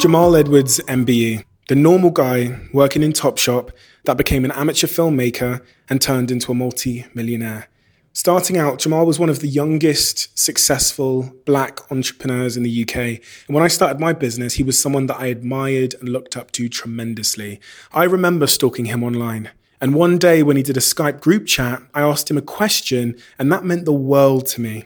Jamal Edwards, MBE, the normal guy working in Topshop that became an amateur filmmaker and turned into a multi millionaire. Starting out, Jamal was one of the youngest successful black entrepreneurs in the UK. And when I started my business, he was someone that I admired and looked up to tremendously. I remember stalking him online. And one day when he did a Skype group chat, I asked him a question, and that meant the world to me.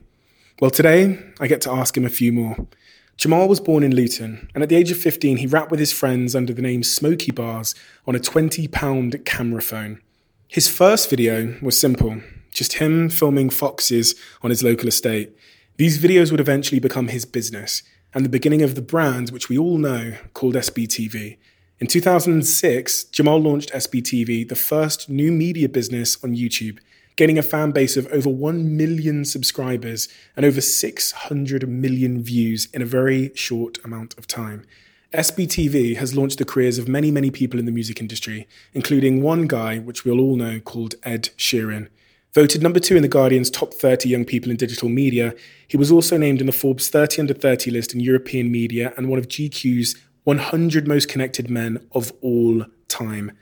Well, today, I get to ask him a few more. Jamal was born in Luton, and at the age of 15, he rapped with his friends under the name SmokeyBarz on a 20 pound camera phone. His first video was simple just him filming foxes on his local estate. These videos would eventually become his business and the beginning of the brand, which we all know, called SBTV. In 2006, Jamal launched SBTV, the first new media business on YouTube, gaining a fan base of over 1 million subscribers and over 600 million views in a very short amount of time. SBTV has launched the careers of many, many people in the music industry, including one guy, which we'll all know, called Ed Sheeran. Voted number two in the Guardian's top 30 young people in digital media, he was also named in the Forbes 30 under 30 list in European media and one of GQ's 100 most connected men of all time.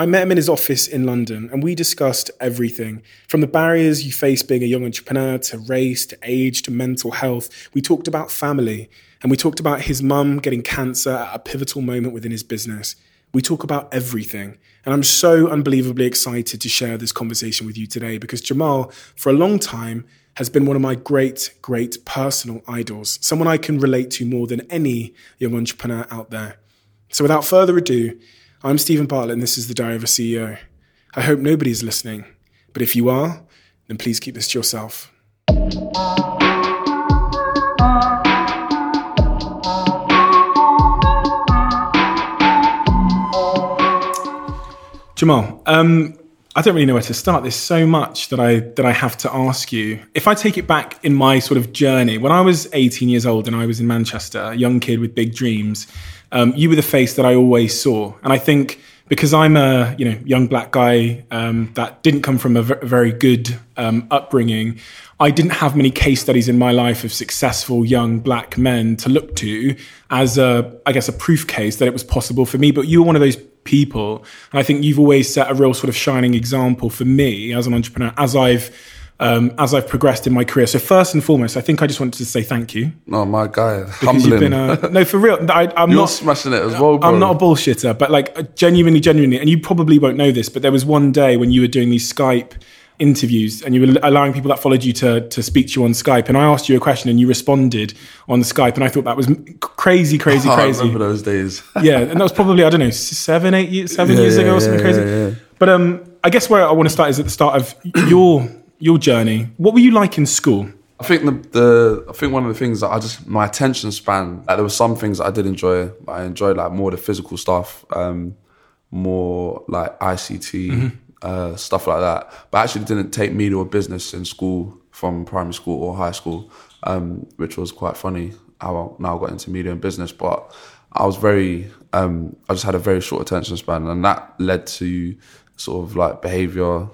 I met him in his office in London and we discussed everything from the barriers you face being a young entrepreneur to race to age to mental health. We talked about family and we talked about his mum getting cancer at a pivotal moment within his business. We talk about everything. And I'm so unbelievably excited to share this conversation with you today because Jamal, for a long time, has been one of my great, great personal idols, someone I can relate to more than any young entrepreneur out there. So without further ado, I'm Steven Bartlett and this is the Diary of a CEO. I hope nobody's listening, but if you are, then please keep this to yourself. Jamal, um, I don't really know where to start. There's so much that I that I have to ask you. If I take it back in my sort of journey, when I was 18 years old and I was in Manchester, a young kid with big dreams, um, you were the face that I always saw, and I think because I'm a you know young black guy um, that didn't come from a very good um, upbringing, I didn't have many case studies in my life of successful young black men to look to as a I guess a proof case that it was possible for me. But you were one of those people. And I think you've always set a real sort of shining example for me as an entrepreneur as I've um, as I've progressed in my career. So first and foremost, I think I just wanted to say thank you. No, my guy, humbling. a, no for real. I, am You're not smashing it as well, bro. I'm not a bullshitter, but like genuinely, genuinely, and you probably won't know this, but there was one day when you were doing these Skype interviews and you were allowing people that followed you to to speak to you on Skype, and I asked you a question and you responded on Skype, and I thought that was crazy, crazy, I crazy. remember those days. yeah, and that was probably I don't know seven, eight years, seven Yeah, years yeah, ago or something yeah, crazy. yeah, yeah. But um, I guess where I want to start is at the start of your your journey. What were you like in school? I think the, the I think one of the things that I just my attention span like there were some things that I did enjoy. I enjoyed like more the physical stuff, um, more like ICT uh, stuff like that. But I actually didn't take media or business in school from primary school or high school, um, which was quite funny. How I now got into media and business, but I was very um, I just had a very short attention span, and that led to sort of like behavior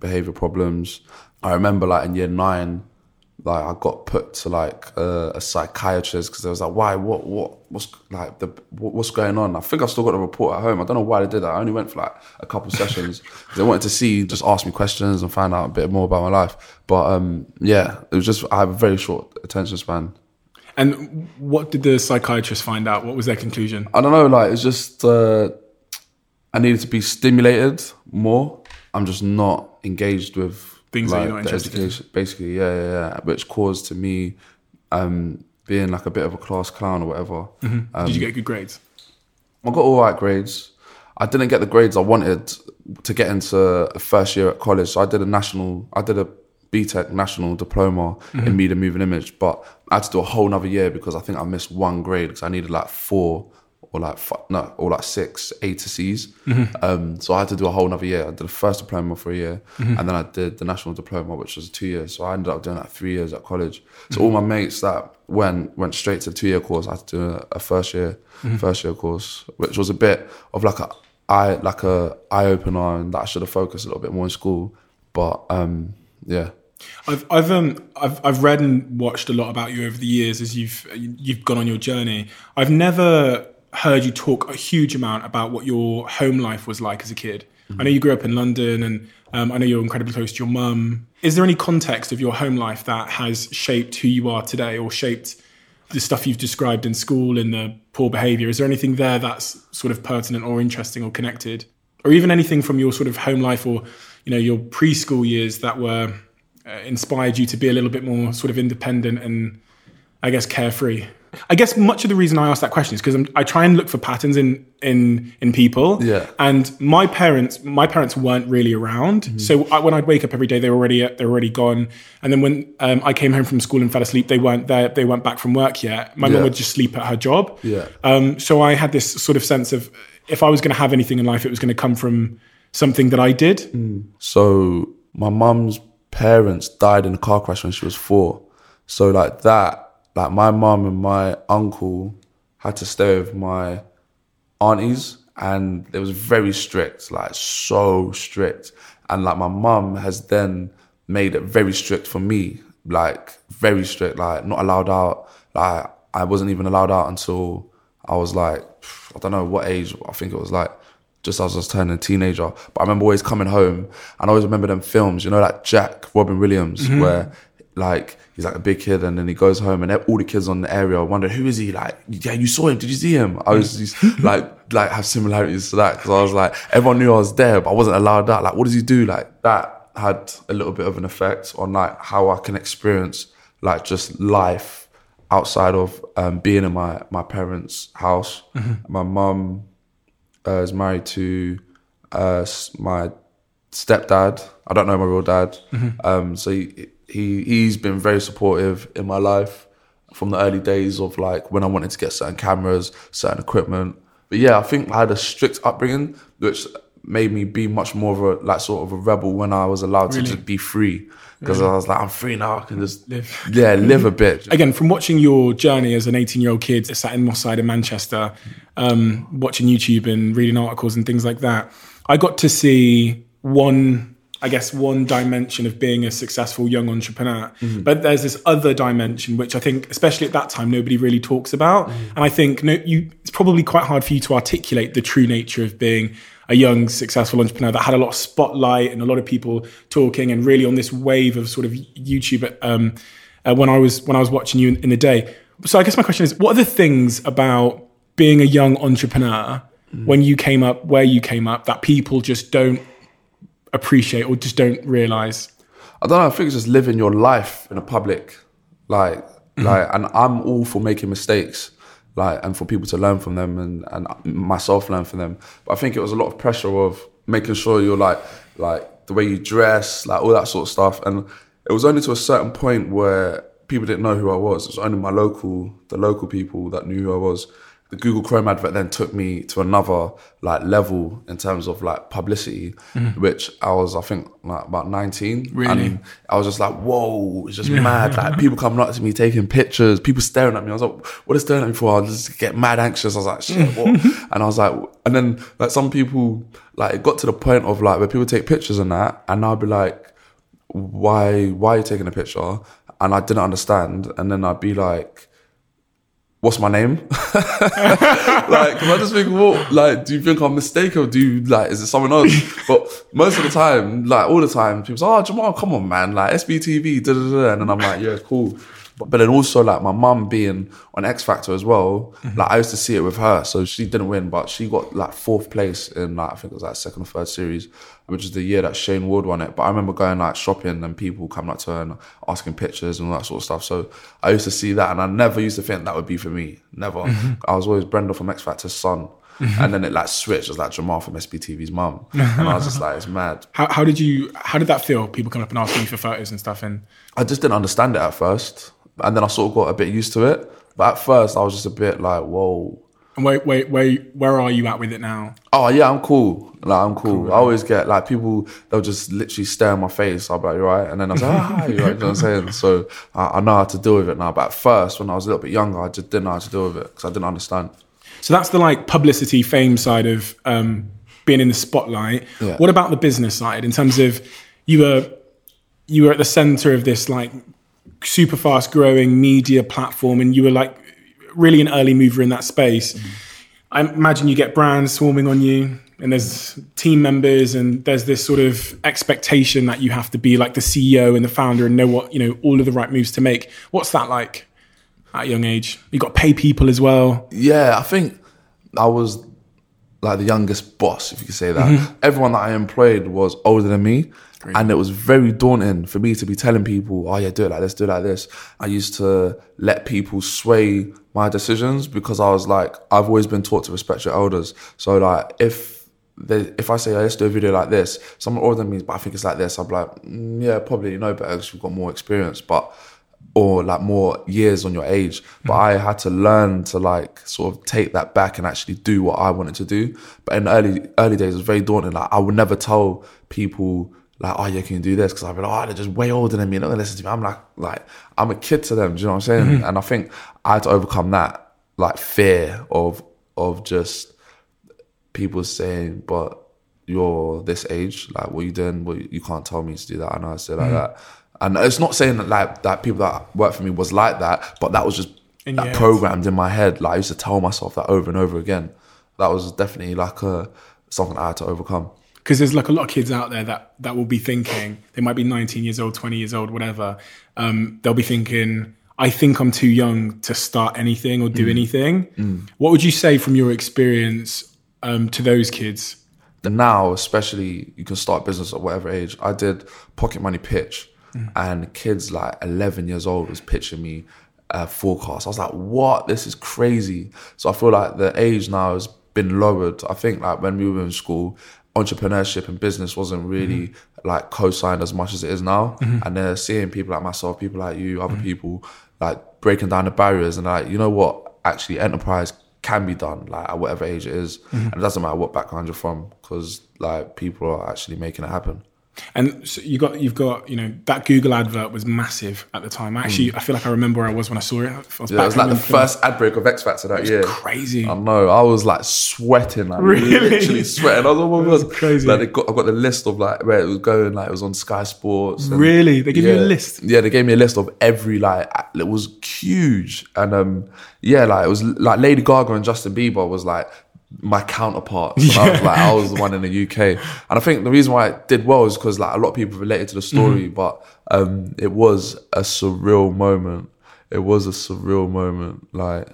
behavior problems. I remember like in year nine like I got put to like a, a psychiatrist because they was like, why, what, what, what's like the, what, what's going on? I think I still got the report at home. I don't know why they did that. I only went for like a couple sessions 'cause they wanted to see, just ask me questions and find out a bit more about my life. But um, yeah, it was just I have a very short attention span. And what did the psychiatrist find out? What was their conclusion? I don't know, like it's just uh, I needed to be stimulated more. I'm just not engaged with Things that like, you're not interested in. education. Basically, yeah, yeah, yeah. Which caused to me um, being like a bit of a class clown or whatever. Um, did you get good grades? I got all right grades. I didn't get the grades I wanted to get into a first year at college. So I did a national, I did a BTEC national diploma in media, moving image, but I had to do a whole nother year because I think I missed one grade because I needed like four or like no or like six A to C's. Um, so I had to do a whole nother year. I did the first diploma for a year, and then I did the national diploma, which was two years. So I ended up doing like three years at college. So all my mates that went went straight to the two year course. I had to do a, a first year first year course, which was a bit of like a eye like a eye opener, and that I should have focused a little bit more in school. But um, yeah, I've I've um I've I've read and watched a lot about you over the years as you've you've gone on your journey. I've never heard you talk a huge amount about what your home life was like as a kid. I know you grew up in London, and um, I know you're incredibly close to your mum. Is there any context of your home life that has shaped who you are today, or shaped the stuff you've described in school and the poor behaviour? Is there anything there that's sort of pertinent or interesting or connected, or even anything from your sort of home life or you know your preschool years that were uh, inspired you to be a little bit more sort of independent and I guess carefree. I guess much of the reason I ask that question is because I try and look for patterns in in in people. Yeah. And my parents, my parents weren't really around. So I, when I'd wake up every day, they were already they were already gone. And then when um, I came home from school and fell asleep, they weren't there. They weren't back from work yet. My mum Yeah. would just sleep at her job. Yeah. Um, so I had this sort of sense of if I was going to have anything in life, it was going to come from something that I did. So my mum's parents died in a car crash when she was four. So like that, like my mum and my uncle had to stay with my aunties and it was very strict, like so strict. And like my mum has then made it very strict for me, like very strict, like not allowed out. Like I wasn't even allowed out until I was like, I don't know what age, I think it was like just as I was turning a teenager. But I remember always coming home and I always remember them films, you know, like Jack, Robin Williams, mm-hmm. where like he's like a big kid and then he goes home and all the kids on the area wonder who is he? Like yeah you saw him. Did you see him? I was just like like have similarities to that because i was like everyone knew i was there but i wasn't allowed that. like what does he do? Like that had a little bit of an effect on like how i can experience like just life outside of um, being in my my parents house. My mum uh, is married to uh, my stepdad. I don't know my real dad. Um, so he, he he's been very supportive in my life from the early days of like when I wanted to get certain cameras, certain equipment. But yeah, I think I had a strict upbringing, which made me be much more of a like sort of a rebel when I was allowed to just be free. Because I was like, I'm free now. I can just Live. yeah, live a bit. Again, from watching your journey as an 18 year old kid sat in Moss Side in Manchester, um, watching YouTube and reading articles and things like that, I got to see one, I guess, one dimension of being a successful young entrepreneur. But there's this other dimension, which I think, especially at that time, nobody really talks about. And I think no, you, it's probably quite hard for you to articulate the true nature of being a young, successful entrepreneur that had a lot of spotlight and a lot of people talking and really on this wave of sort of YouTube um, uh, when I was when I was watching you in, in the day. So I guess my question is, what are the things about being a young entrepreneur when you came up, where you came up, that people just don't appreciate or just don't realize? I don't know. I think it's just living your life in a public, like, mm-hmm. like, and I'm all for making mistakes, like, and for people to learn from them, and and myself learn from them. But I think it was a lot of pressure of making sure you're like, like the way you dress, like all that sort of stuff. And it was only to a certain point where people didn't know who I was. It was only my local, the local people that knew who I was. The Google Chrome advert then took me to another like level in terms of like publicity, mm-hmm. which I was I think like about nineteen. Really? And I was just like, whoa, it's just mad. Like people coming up to me, taking pictures, people staring at me. I was like, what are staring at me for? I just get mad anxious. I was like, shit, what? and I was like, and then like some people, like it got to the point of like where people take pictures and that, and I'd be like, why, why are you taking a picture? And I didn't understand. And then I'd be like, what's my name? like, 'cause I just think, what, like, do you think I'm mistaken or do you, like, is it someone else? but most of the time, like, all the time, people say, oh, Jamal, come on, man, like, SBTV, da da da. And then I'm like, yeah, cool. But, but then also, like, my mum being on X Factor as well, mm-hmm. like, I used to see it with her. So she didn't win, but she got, like, fourth place in, like, I think it was, like, second or third series, which is the year that Shayne Ward won it. But I remember going, like, shopping and people coming up to her and asking pictures and all that sort of stuff. So I used to see that and I never used to think that would be for me. Never. I was always Brenda from X Factor's son. And then it like switched. It was like Jamal from SBTV's mum. And I was just like, it's mad. How, how did you? How did that feel? People coming up and asking you for photos and stuff, and I just didn't understand it at first. And then I sort of got a bit used to it. But at first I was just a bit like, whoa. And wait, wait, wait, where are you at with it now? Oh yeah, I'm cool. Like I'm cool. I always get like people they'll just literally stare in my face. I'll be like, "You right?" And then I was like, ah, you right? You know what I'm saying? So I, I know how to deal with it now. But at first, when I was a little bit younger, I just didn't know how to deal with it because I didn't understand. So that's the like publicity, fame side of um, being in the spotlight. Yeah. What about the business side in terms of, you were you were at the center of this like super fast growing media platform, and you were like really an early mover in that space. Mm-hmm. I imagine you get brands swarming on you, and there's team members, and there's this sort of expectation that you have to be like the CEO and the founder and know what you know all of the right moves to make. What's that like at a young age? You got to pay people as well. Yeah, I think I was like the youngest boss, if you could say that. Mm-hmm. Everyone that I employed was older than me. Great. And it was very daunting for me to be telling people, oh yeah, do it like this, do it like this. I used to let people sway my decisions because I was like, I've always been taught to respect your elders. So like, if they, if I say, oh, let's do a video like this, someone older than me, but I think it's like this, I'm like, mm, yeah, probably you know better because you've got more experience. But or like more years on your age. But mm. I had to learn to like sort of take that back and actually do what I wanted to do. But in the early early days, it was very daunting. Like I would never tell people like, oh yeah, can you do this? Because I've been, like, oh, they're just way older than me. They're not gonna listen to me. I'm like, like I'm a kid to them. Do you know what I'm saying? Mm-hmm. And I think I had to overcome that like fear of of just people saying, but you're this age, like what are you doing? You can't tell me to do that. I know I say like mm-hmm. that. And it's not saying that like that people that work for me was like that, but that was just in that programmed in my head. Like I used to tell myself that over and over again. That was definitely like a something I had to overcome. Because there's like a lot of kids out there that that will be thinking they might be 19 years old, 20 years old, whatever. Um, they'll be thinking, I think I'm too young to start anything or do mm. anything. Mm. What would you say from your experience um, to those kids? And now, especially, you can start business at whatever age. I did pocket money pitch Mm. And kids like 11 years old was pitching me a forecast. I was like, what? This is crazy. So I feel like the age now has been lowered. I think like when we were in school, entrepreneurship and business wasn't really mm-hmm. like co-signed as much as it is now. Mm-hmm. And they're seeing people like myself, people like you, other mm-hmm. people like breaking down the barriers and like, you know what? Actually, enterprise can be done like at whatever age it is. Mm-hmm. and it doesn't matter what background you're from because like people are actually making it happen. And so you got you've got you know that Google advert was massive at the time. Actually, mm. I feel like I remember where I was when I saw it. I was yeah, it was like the first ad break of X Factor that year. Crazy. I know. I was like sweating, like really? literally sweating. I was, oh my god, crazy. Like they got, I got the list of like where it was going. Like it was on Sky Sports. And, really, they gave yeah, you a list. Yeah, they gave me a list of every like it was huge, and um yeah, like it was like Lady Gaga and Justin Bieber was like my counterparts. Yeah. I was like, I was the one in the UK, and I think the reason why it did well is because like a lot of people related to the story, mm. but um, it was a surreal moment. It was a surreal moment. Like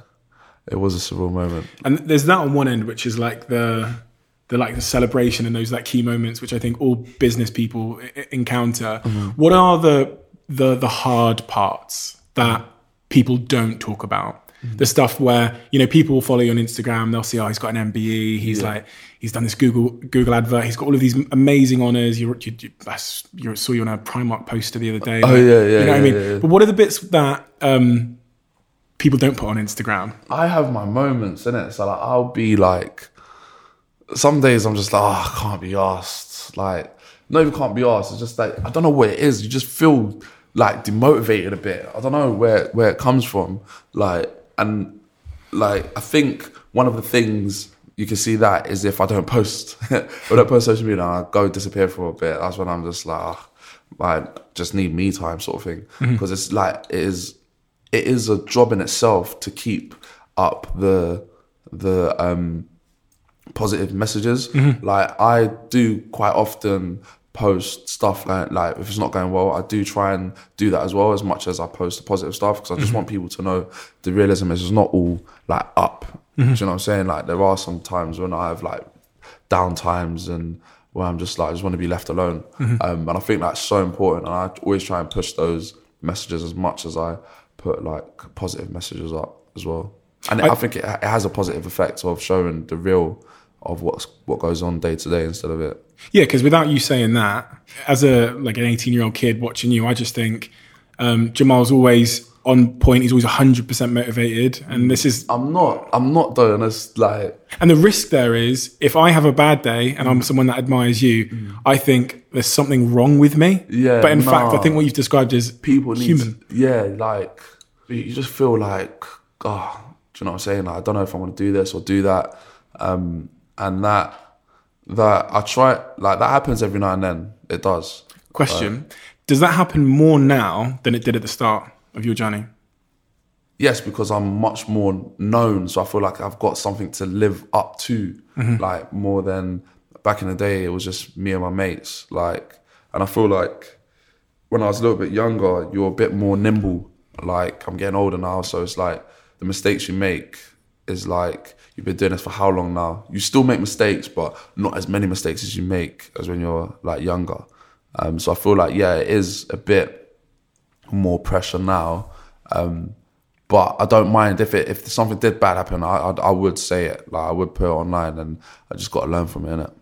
it was a surreal moment. And there's that on one end, which is like the the like the celebration and those like key moments, which I think all business people I- encounter. Mm-hmm. What are the the the hard parts that people don't talk about? Mm-hmm. The stuff where you know people will follow you on Instagram, they'll see, oh, he's got an MBE, he's yeah. like, he's done this Google Google advert, he's got all of these amazing honors. You, you, you, I saw you on a Primark poster the other day. Oh yeah, yeah. You know yeah, what I mean? Yeah, but what are the bits that um, people don't put on Instagram? I have my moments in it, so like I'll be like, some days I'm just like, oh, I can't be asked. Like, no, you can't be asked. It's just like I don't know what it is. You just feel like demotivated a bit. I don't know where where it comes from. Like and like I think one of the things you can see that is if I don't post, if I don't post social media, I go disappear for a bit. That's when I'm just like, oh, I just need me time, sort of thing. Because mm-hmm. it's like it is, it is a job in itself to keep up the the um positive messages. Mm-hmm. Like I do quite often post stuff like, like if it's not going well, I do try and do that as well as much as I post the positive stuff because I just mm-hmm. want people to know the realism is it's not all like up. Mm-hmm. Do you know what I'm saying? Like there are some times when I have like down times and where I'm just like I just want to be left alone. Mm-hmm. Um, and I think that's so important. And I always try and push those messages as much as I put like positive messages up as well. And I, I think it, it has a positive effect of showing the real of what's what goes on day to day instead of it. Yeah, because without you saying that, as a like an eighteen year old kid watching you, I just think um, Jamal's always on point. He's always hundred percent motivated, and this is. I'm not. I'm not doing and it's like. And the risk there is, if I have a bad day and I'm someone that admires you, mm. I think there's something wrong with me. Yeah. But in nah. fact, I think what you've described is people human. Need, yeah, like you just feel like, oh, do you know what I'm saying? Like, I don't know if I want to do this or do that. Um, and that that I try like that happens every now and then. It does. Question: Does that happen more now than it did at the start of your journey? yes, because I'm much more known, so I feel like I've got something to live up to, mm-hmm. like more than back in the day. It was just me and my mates, like, and I feel like when I was a little bit younger, you're a bit more nimble. Like I'm getting older now, so it's like the mistakes you make is like you've been doing this for how long now? You still make mistakes, but not as many mistakes as you make as when you're like younger. Um, so I feel like yeah, it is a bit more pressure now. Um, but I don't mind if it if something did bad happen, I I, I would say it. Like I would put it online, and I just got to learn from it. Innit?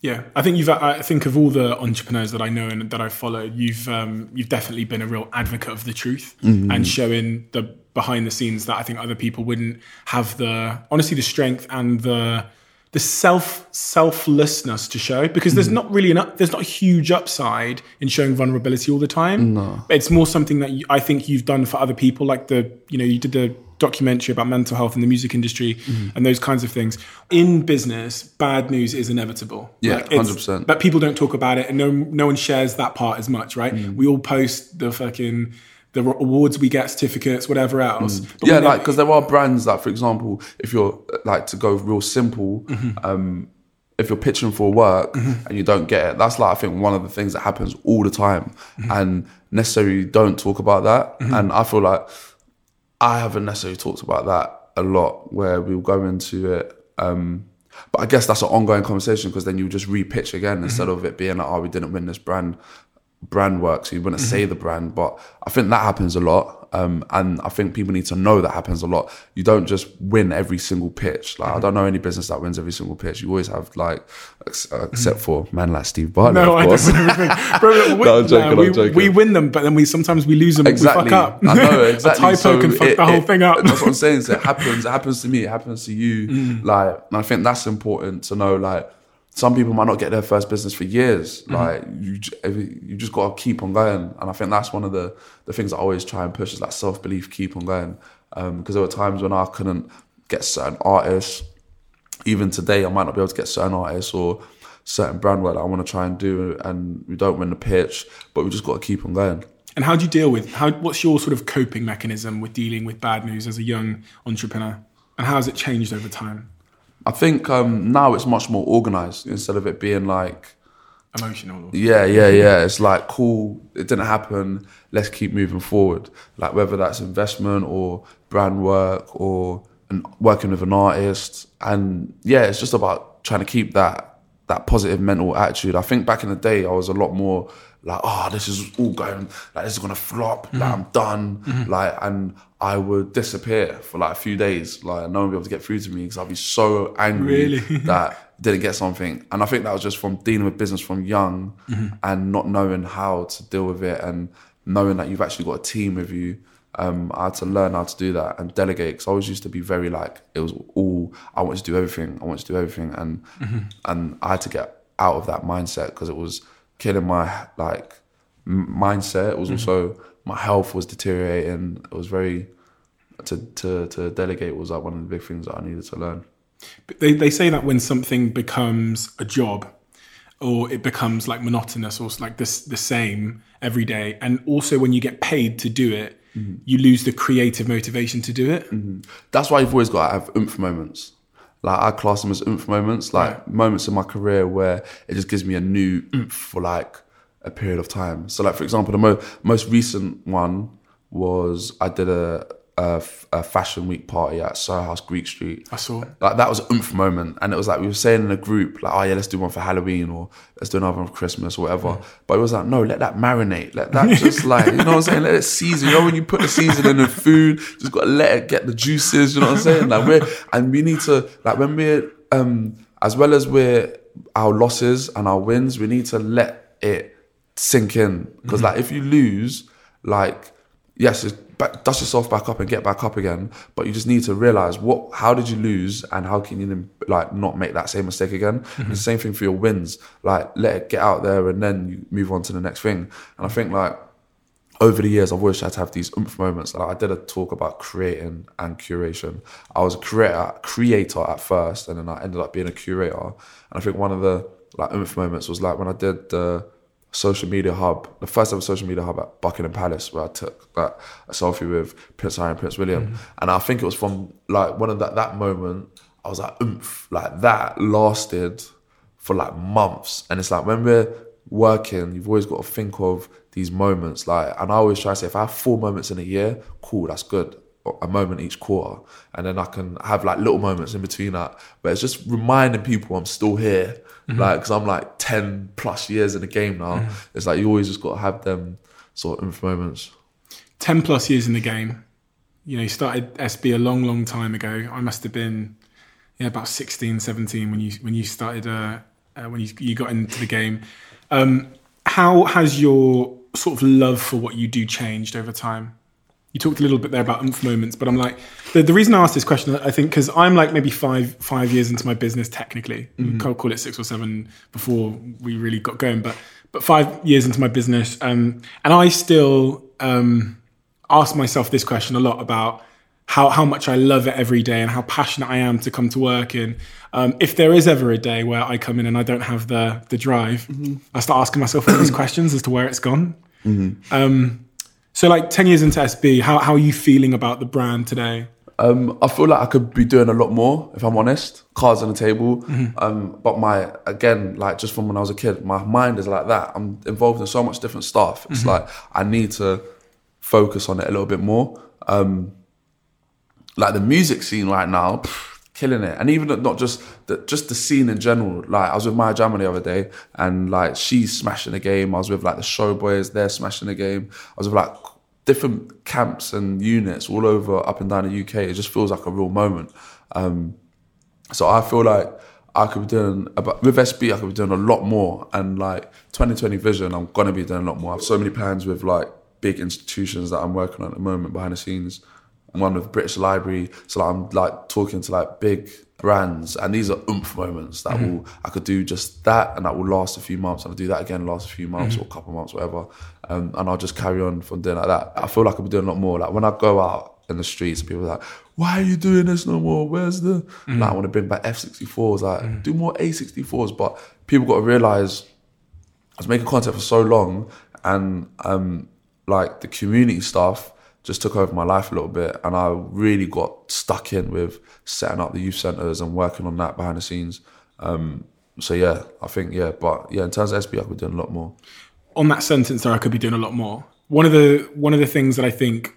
Yeah, I think you've. I think of all the entrepreneurs that I know and that I follow, you've um, you've definitely been a real advocate of the truth and showing the behind the scenes that I think other people wouldn't have the honestly the strength and the the self selflessness to show because there's not really an up, there's not a huge upside in showing vulnerability all the time. No, it's more something that you, I think you've done for other people, like the you know you did the documentary about mental health in the music industry and those kinds of things. In business, bad news is inevitable. Yeah, Like, 100%. But people don't talk about it, and no no one shares that part as much, right? Mm. We all post the fucking the awards we get, certificates, whatever else. But Mm. yeah, like because there are brands that, for example, if you're like to go real simple, Mm-hmm. um, if you're pitching for work and you don't get it, that's like I think one of the things that happens all the time, Mm-hmm. and necessarily don't talk about that. And I feel like I haven't necessarily talked about that a lot, where we'll go into it. Um, but I guess that's an ongoing conversation because then you just re-pitch again instead of it being like, oh, we didn't win this brand brand works. so you wouldn't say the brand. But I think that happens a lot, um, and I think people need to know that happens a lot. You don't just win every single pitch. Like I don't know any business that wins every single pitch. You always have like, ex- uh, except for man like Steve Bartlett, no, of I course. don't win. Bro, we, No, I'm joking, nah, we, I'm joking. we win them, but then we sometimes we lose them. Exactly. We fuck up. I know exactly. a typo So can fuck it- the whole it- thing up. That's what I'm saying. So it happens. It happens to me. It happens to you. Mm. Like, and I think that's important to know. Like, some people might not get their first business for years. Mm-hmm. Like, you you just got to keep on going. And I think that's one of the the things I always try and push is that self belief. Keep on going. Because there were times when I couldn't get certain artists. Even today, I might not be able to get certain artists or certain brand work that I want to try and do, and we don't win the pitch. But we just got to keep on going. And how do you deal with how? What's your sort of coping mechanism with dealing with bad news as a young entrepreneur? And how has it changed over time? I think um, now it's much more organized instead of it being like, Emotional. yeah, yeah, yeah. It's like, cool, it didn't happen. Let's keep moving forward. Like whether that's investment or brand work or an, working with an artist. And yeah, it's just about trying to keep that that positive mental attitude. I think back in the day, I was a lot more like, oh, this is all going, like this is gonna flop. Like mm-hmm. I'm done. Mm-hmm. Like, and I would disappear for like a few days. Like no one would be able to get through to me because I'd be so angry Really? that didn't get something. And I think that was just from dealing with business from young mm-hmm. and not knowing how to deal with it and knowing that you've actually got a team with you. Um, I had to learn how to do that and delegate because I always used to be very like it was all I wanted to do everything. I wanted to do everything, and and I had to get out of that mindset because it was killing my like mindset. It was mm-hmm. also my health was deteriorating. It was very to to to delegate was like one of the big things that I needed to learn. They they say that when something becomes a job, or it becomes like monotonous or like this the same every day, and also when you get paid to do it, mm-hmm. you lose the creative motivation to do it. Mm-hmm. that's why you've always got to have oomph moments. Like I class them as oomph moments, like Right. moments in my career where it just gives me a new oomph for like a period of time. So, like for example, the mo- most recent one was I did a, a a fashion week party at Soho House Greek Street. I saw. Like that was an oomph moment, and it was like we were saying in a group, like, "Oh yeah, let's do one for Halloween or let's do another one for Christmas or whatever." But it was like, "No, let that marinate. Let that just like you know what I'm saying. Let it season. You know when you put the seasoning in the food, just got to let it get the juices. You know what I'm saying? Like we're and we need to like when we're um as well as we're our losses and our wins, we need to let it sink in because like if you lose, like yes, it's back, dust yourself back up and get back up again. But you just need to realize what, how did you lose, and how can you like not make that same mistake again. Mm-hmm. And the same thing for your wins. Like let it get out there, and then you move on to the next thing. And I think like over the years, I've always tried to have these oomph moments. Like I did a talk about creating and curation. I was a creator, creator at first, and then I ended up being a curator. And I think one of the like oomph moments was like when I did the social media hub, the first ever social media hub at Buckingham Palace, where I took like, a selfie with Prince Harry and Prince William, Mm-hmm. and I think it was from like one of that that moment. I was like, oomph, like that lasted for like months, and it's like when we're working, you've always got to think of these moments. Like, and I always try to say, if I have four moments in a year, cool, that's good. A moment each quarter, and then I can have like little moments in between that. But it's just reminding people I'm still here, like because I'm like ten plus years in the game now. It's like you always just got to have them sort of moments. 10 plus years in the game. You know, you started SB a long, long time ago. I must have been yeah, about 16, 17 when you when you started uh, uh, when you you got into the game. Um, how has your sort of love for what you do changed over time? You talked a little bit there about oomph moments, but I'm like the, the reason I asked this question, I think, because I'm like maybe five five years into my business technically. I'll call it six or seven before we really got going, but but five years into my business, um, and I still um, ask myself this question a lot about how how much I love it every day and how passionate I am to come to work. And um, if there is ever a day where I come in and I don't have the the drive, I start asking myself all these questions as to where it's gone. Um, so, like ten years into SB, how how are you feeling about the brand today? Um, I feel like I could be doing a lot more, if I'm honest. Cards on the table. Um, but my, again, like just from when I was a kid, my mind is like that. I'm involved in so much different stuff. It's like I need to focus on it a little bit more. Um, like the music scene right now, pff, killing it. And even not just the, just the scene in general. Like I was with Maya Jama the other day, and like she's smashing the game. I was with like the Showboys, they're smashing the game. I was with like different camps and units all over up and down the UK. It just feels like a real moment. Um, so I feel like I could be doing about with SB. I could be doing a lot more, and like 2020 vision, I'm gonna be doing a lot more. I have so many plans with like big institutions that I'm working on at the moment behind the scenes. One with British Library, so like, I'm like talking to like big brands, and these are oomph moments that will I could do just that, and that will last a few months, and I'll do that again, last a few months or a couple months, whatever, um, and I'll just carry on from doing like that. I feel like I'll be doing a lot more. Like when I go out in the streets, people are like, "Why are you doing this no more? Where's the?" Like I want to bring back F64s, like do more F64s, but people got to realize I was making content for so long, and um, like the community stuff just took over my life a little bit, and I really got stuck in with setting up the youth centres and working on that behind the scenes. Um, so yeah, I think yeah, but yeah, in terms of SB, I could be doing a lot more. on that sentence there, I could be doing a lot more. One of the one of the things that I think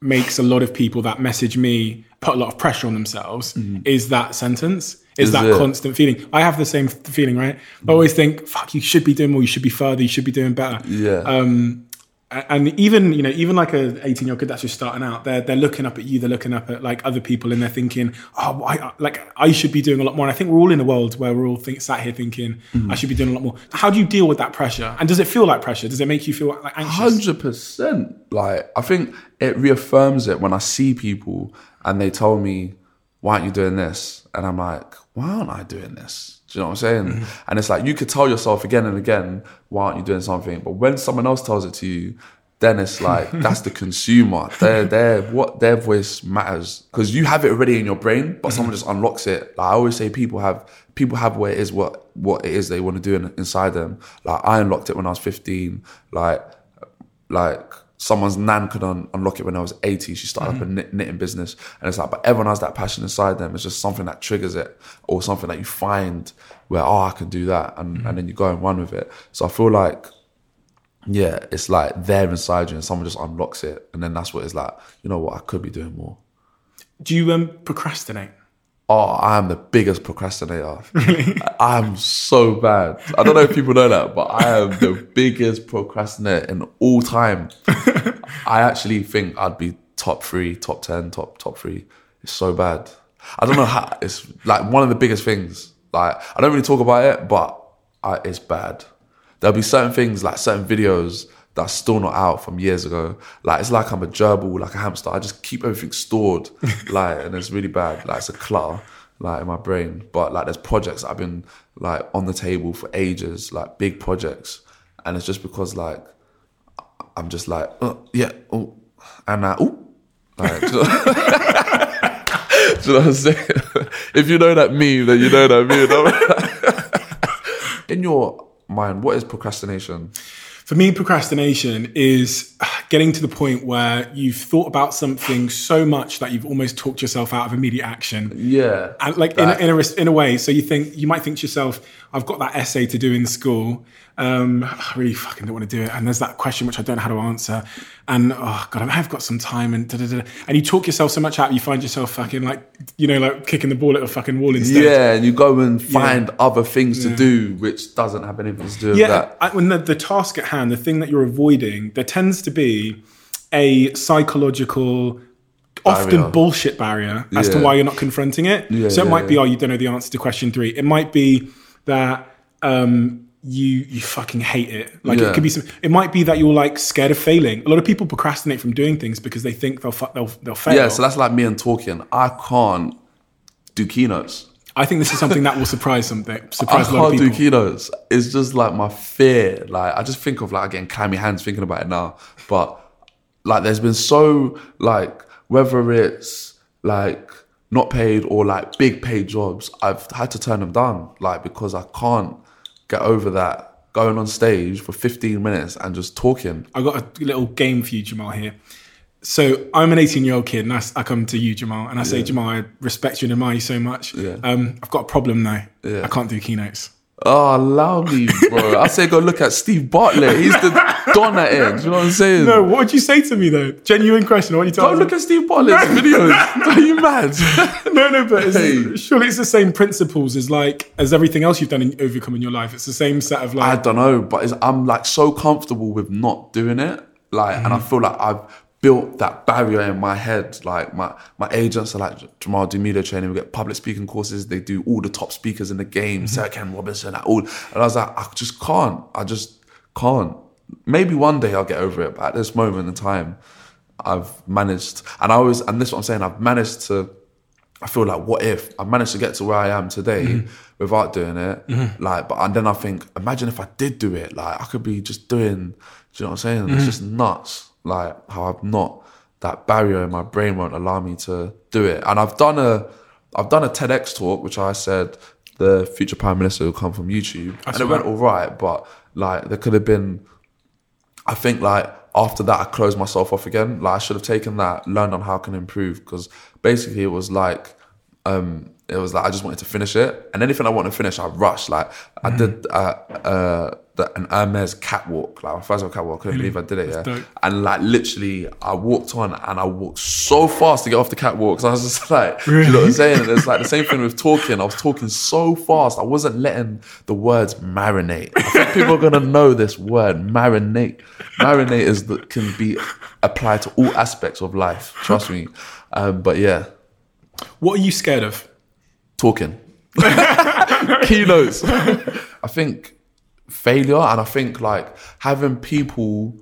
makes a lot of people that message me put a lot of pressure on themselves is that sentence. Is. Is that it? Constant feeling? I have the same feeling, right? I always think, "Fuck, you should be doing more. You should be further. You should be doing better." Yeah. Um, and even you know, even like a eighteen year old kid that's just starting out, they're they're looking up at you. They're looking up at like other people, and they're thinking, "Oh, I, like I should be doing a lot more." And I think we're all in a world where we're all think, sat here thinking, Mm-hmm. "I should be doing a lot more." How do you deal with that pressure? And does it feel like pressure? Does it make you feel like anxious? Hundred percent. Like I think it reaffirms it when I see people and they tell me, "Why aren't you doing this?" And I'm like, "Why aren't I doing this?" Do you know what I'm saying? Mm-hmm. And it's like you could tell yourself again and again, "Why aren't you doing something?" But when someone else tells it to you, then it's like that's the consumer. Their their what their voice matters because you have it already in your brain, but someone just unlocks it. Like I always say, people have people have what it is what what it is they want to do in, inside them. Like I unlocked it when I was 15. Like like someone's nan could un- unlock it when I was 80. She started up a knit- knitting business. And it's like, but everyone has that passion inside them. It's just something that triggers it or something that you find where, oh, I can do that. And, and then you go and run with it. So I feel like, yeah, it's like there inside you and someone just unlocks it. And then that's what it's like, you know what, I could be doing more. Do you um, procrastinate? Oh, I am the biggest procrastinator. I am so bad. I don't know if people know that, but I am the biggest procrastinator in all time. I actually think I'd be top three, top ten, top top three. It's so bad. I don't know how. It's like one of the biggest things. Like I don't really talk about it, but I, it's bad. There'll be certain things like certain videos that's still not out from years ago. Like it's like I'm a gerbil, like a hamster. I just keep everything stored, like, and it's really bad. Like it's a clutter, like in my brain. But like there's projects I've been like on the table for ages, like big projects, and it's just because like I'm just like, uh, yeah, oh, and I, oh, like, do you know- do you know what I'm saying? if you know that meme, then you know that meme. in your mind, what is procrastination? For me, procrastination is getting to the point where you've thought about something so much that you've almost talked yourself out of immediate action. Yeah, And like in a, in, a, in a way, so you think you might think to yourself, "I've got that essay to do in school. Um, I really fucking don't want to do it." And there's that question which I don't know how to answer. And oh god, I have got some time. And da, da, da. and you talk yourself so much out, you find yourself fucking like you know like kicking the ball at a fucking wall instead. yeah, and you go and find other things to do, which doesn't have anything to do with Yeah, that. I- when the, the task at hand, the thing that you're avoiding, there tends to be a psychological, often Barrier. bullshit barrier as to why you're not confronting it. Yeah, so it yeah, might be, oh, you don't know the answer to question three. It might be that um, you you fucking hate it. Like Yeah. it could be some. It might be that you're like scared of failing. A lot of people procrastinate from doing things because they think they'll fu- they'll they'll fail. Yeah, so that's like me and talking. I can't do keynotes. I think this is something that will surprise something I surprise a lot of can't do keynotes. It's just like my fear. Like I just think of like getting clammy hands thinking about it now. But like there's been so like whether it's like not paid or like big paid jobs, I've had to turn them down. Like because I can't get over that going on stage for 15 minutes and just talking. I got a little game for you, Jamal. Here. So I'm an 18 year old kid, and I come to you, Jamal, and I say, Jamal, I respect you and admire you so much. Yeah. Um, I've got a problem though. Yeah. I can't do keynotes. Oh, allow me, bro. I say go look at Steve Bartlett. He's the don at it. Do you know what I'm saying? No, what would you say to me though? Genuine question. What are you Go telling look at Steve Bartlett's videos. Are you mad? No, no, but it's, Hey. surely it's the same principles as like as everything else you've done in overcome in your life. It's the same set of like I like. don't know, but it's, I'm like so comfortable with not doing it. Like, and I mm-hmm. feel like I've built that barrier in my head. Like, my, my agents are like, Jamal, do media training. We get public speaking courses. They do all the top speakers in the game, Sir Ken Robinson, like, all. And I was like, I just can't. I just can't. Maybe one day I'll get over it, but at this moment in time, I've managed, and I always, and this is what I'm saying, I've managed to I feel like, what if I managed to get to where I am today Mm-hmm. without doing it? Like, but and then I think, imagine if I did do it. Like, I could be just doing. Do you know what I'm saying? Mm-hmm. It's just nuts. Like how I've not that barrier in my brain won't allow me to do it. And I've done a, I've done a TEDx talk which I said the future prime minister will come from YouTube, and it went all right. But like, there could have been I think like after that, I closed myself off again. Like I should have taken that, learned on how I can improve. Because basically, it was like, um, it was like I just wanted to finish it, and anything I want to finish, I rushed. Like I did uh, uh, the, an Hermes catwalk, like my first ever catwalk. I couldn't believe I did it. Yeah, dope. and like literally, I walked on and I walked so fast to get off the catwalk. So I was just like, you know what I'm saying? And it's like the same thing with talking. I was talking so fast, I wasn't letting the words marinate. I think people are gonna know this word, marinate. Marinate is that can be applied to all aspects of life. Trust me. Um, but yeah, What are you scared of? Talking. Keynotes. I think failure and I think like having people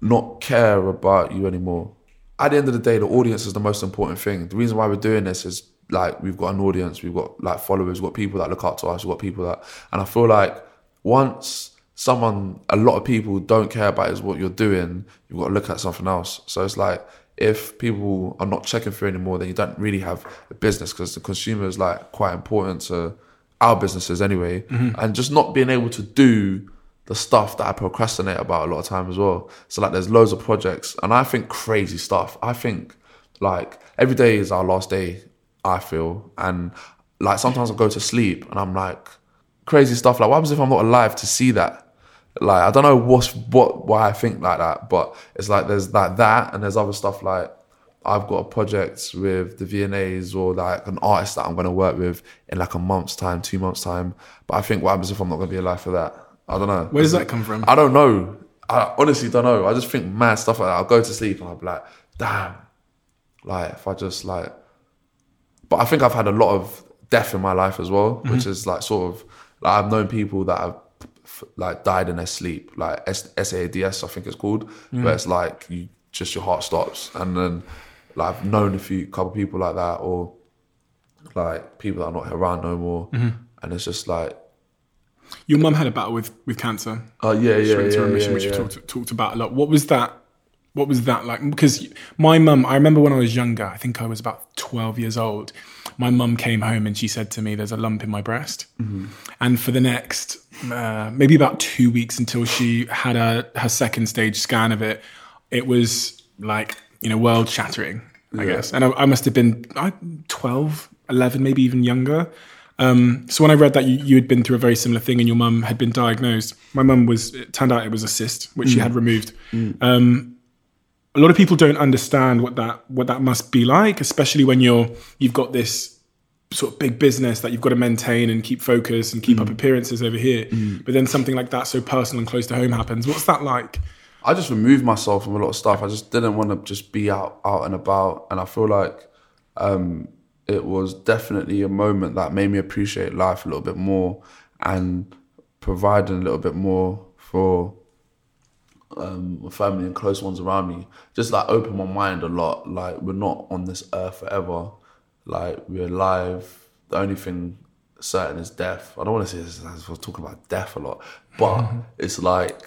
not care about you anymore. At the end of the day, the audience is the most important thing. The reason why we're doing this is like we've got an audience, we've got like followers, we've got people that look up to us, we've got people that and I feel like once someone a lot of people don't care about is what you're doing, you've got to look at something else. So it's like if people are not checking through anymore, then you don't really have a business because the consumer is like quite important to our businesses anyway. Mm-hmm. And just not being able to do the stuff that I procrastinate about a lot of time as well. So like there's loads of projects and I think crazy stuff. I think like every day is our last day, I feel. And like sometimes I go to sleep and I'm like crazy stuff. Like what happens if I'm not alive to see that? Like I don't know what's what why I think like that, but it's like there's like that and there's other stuff like I've got a project with the VNAs or like an artist that I'm gonna work with in like a month's time, two months time. But I think what happens if I'm not gonna be alive for that? I don't know. Where does that come from? I don't know. I honestly don't know. I just think mad stuff like that. I'll go to sleep and I'll be like, damn. Like if I just like but I think I've had a lot of death in my life as well, Mm-hmm. which is like sort of like I've known people that have like died in their sleep, like S- SADS, I think it's called, Mm. where it's like you just your heart stops, and then like I've known a few couple people like that, or like people that are not around no more, Mm-hmm. and it's just like Your mum had a battle with with cancer. oh yeah She yeah went into yeah, remission, yeah, which yeah. you talked talked about a lot. What was that What was that like? Because my mum, I remember when I was younger, I think I was about 12 years old. My mum came home and she said to me, There's a lump in my breast. And for the next uh, maybe about two weeks until she had a, her second stage scan of it, it was like, you know, world shattering, I guess. And I, I must have been I, 12, 11, maybe even younger. Um, so when I read that you, you had been through a very similar thing and your mum had been diagnosed, my mum was, it turned out it was a cyst, which she had removed. Um, a lot of people don't understand what that what that must be like, especially when you're you've got this sort of big business that you've got to maintain and keep focus and keep up appearances over here. But then something like that so personal and close to home happens. What's that like? I just removed myself from a lot of stuff. I just didn't want to just be out out and about, and I feel like um, it was definitely a moment that made me appreciate life a little bit more and providing a little bit more for um, family and close ones around me. Just like open my mind a lot. Like we're not on this earth forever. Like we're alive. The only thing certain is death. I don't want to say this as we're talking about death a lot, but it's like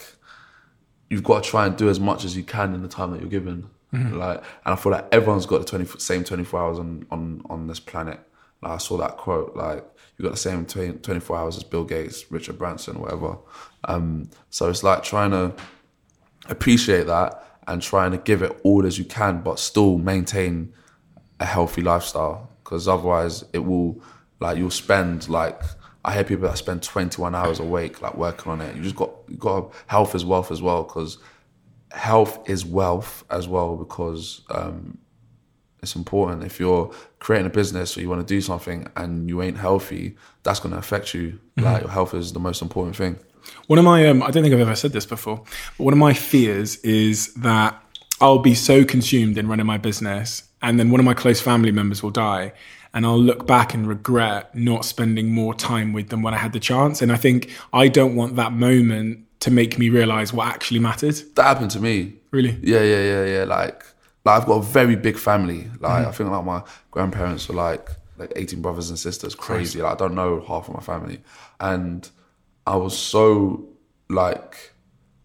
you've got to try and do as much as you can in the time that you're given. Like, and I feel like everyone's got the 20, same 24 hours on, on, on this planet. Like I saw that quote, like you got the same 20, 24 hours as Bill Gates, Richard Branson, whatever. Um, so it's like trying to appreciate that and trying to give it all as you can, but still maintain a healthy lifestyle. Because otherwise, it will like you'll spend like I hear people that spend 21 hours awake like working on it. You just got you got health is wealth as well because health is wealth as well because um, it's important. If you're creating a business or you want to do something and you ain't healthy, that's going to affect you. Like your health is the most important thing. One of my, um, I don't think I've ever said this before, but one of my fears is that I'll be so consumed in running my business, and then one of my close family members will die, and I'll look back and regret not spending more time with them when I had the chance. And I think I don't want that moment to make me realize what actually mattered. That happened to me. Really? Yeah, yeah, yeah, yeah. Like, like I've got a very big family. Like I think like my grandparents were like like 18 brothers and sisters. Crazy. Like I don't know half of my family, and I was so like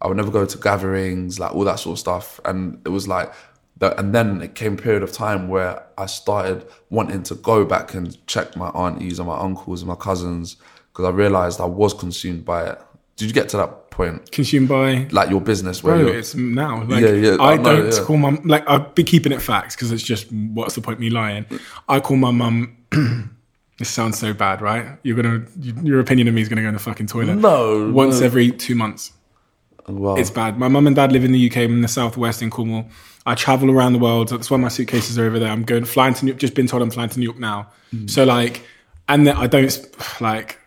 I would never go to gatherings, like all that sort of stuff. And it was like that and then it came a period of time where I started wanting to go back and check my aunties and my uncles and my cousins because I realized I was consumed by it. Did you get to that point? Consumed by. Like your business where Bro, it's now. Like, Yeah, yeah, I I know, don't yeah. call my like. I'll be keeping it facts because it's just what's the point of me lying? I call my mum. this sounds so bad, right? You're gonna your opinion of me is gonna go in the fucking toilet. No, once no. every two months. Wow. It's bad. My mum and dad live in the UK. I'm in the southwest in Cornwall. I travel around the world. That's why my suitcases are over there. I'm going flying to New York. Just been told I'm flying to New York now. Hmm. So like, and then I don't like.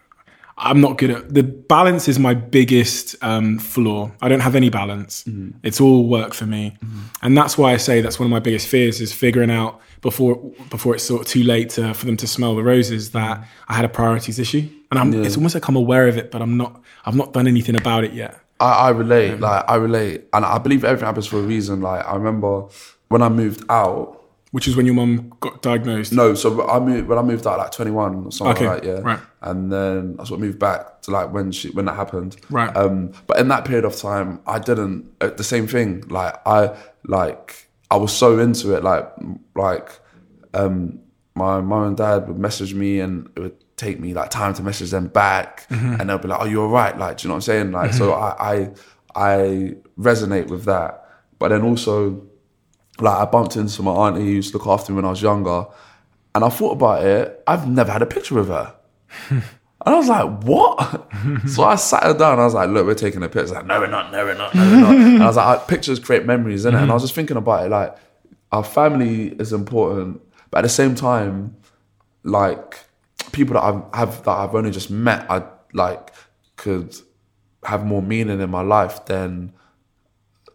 I'm not good at the balance. Is my biggest um, flaw. I don't have any balance. Mm-hmm. It's all work for me, mm-hmm. and that's why I say that's one of my biggest fears is figuring out before before it's sort of too late to, for them to smell the roses that mm-hmm. I had a priorities issue, and I'm, it's almost like I'm aware of it, but I'm not. I've not done anything about it yet. I, I relate, um, like I relate, and I believe everything happens for a reason. Like I remember when I moved out. Which is when your mum got diagnosed. No, so I moved when I moved out like twenty one or something Okay, like that. Yeah, right. And then I sort of moved back to like when she when that happened. Right. Um, but in that period of time, I didn't uh, the same thing. Like I like I was so into it. Like like um, my mum and dad would message me and it would take me like time to message them back, Mm-hmm. and they'll be like, "Oh, you're right." Like, do you know what I'm saying? Like, so I, I I resonate with that. But then also like I bumped into my auntie who used to look after me when I was younger, and I thought about it. I've never had a picture of her, and I was like, "What?" so I sat her down. I was like, "Look, we're taking a picture." She's like, "No, we're not. No, we're not. No, we're not." and I was like, "Pictures create memories, innit?" And I mm-hmm. was just thinking about it. Like, our family is important, but at the same time, like people that I have that I've only just met, I like could have more meaning in my life than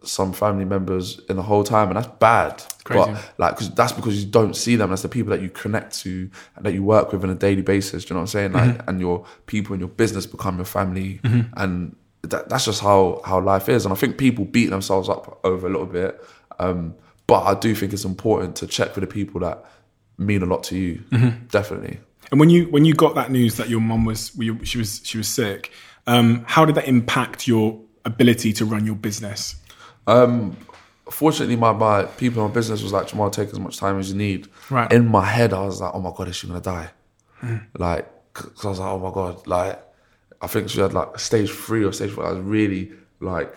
some family members in the whole time, and that's bad. Crazy. But like, cause that's because you don't see them. That's the people that you connect to and that you work with on a daily basis. Do you know what I'm saying? Like, and your people and your business become your family, and that, that's just how how life is. And I think people beat themselves up over a little bit, um, but I do think it's important to check for the people that mean a lot to you. Definitely. And when you when you got that news that your mum was she was she was sick, um, how did that impact your ability to run your business? Um, fortunately, my, my people in my business was like, Jamal, take as much time as you need. Right. In my head, I was like, oh my God, is she going to die? Mm. Like, because I was like, oh my God, like, I think she had like stage three or stage four. I was really, like,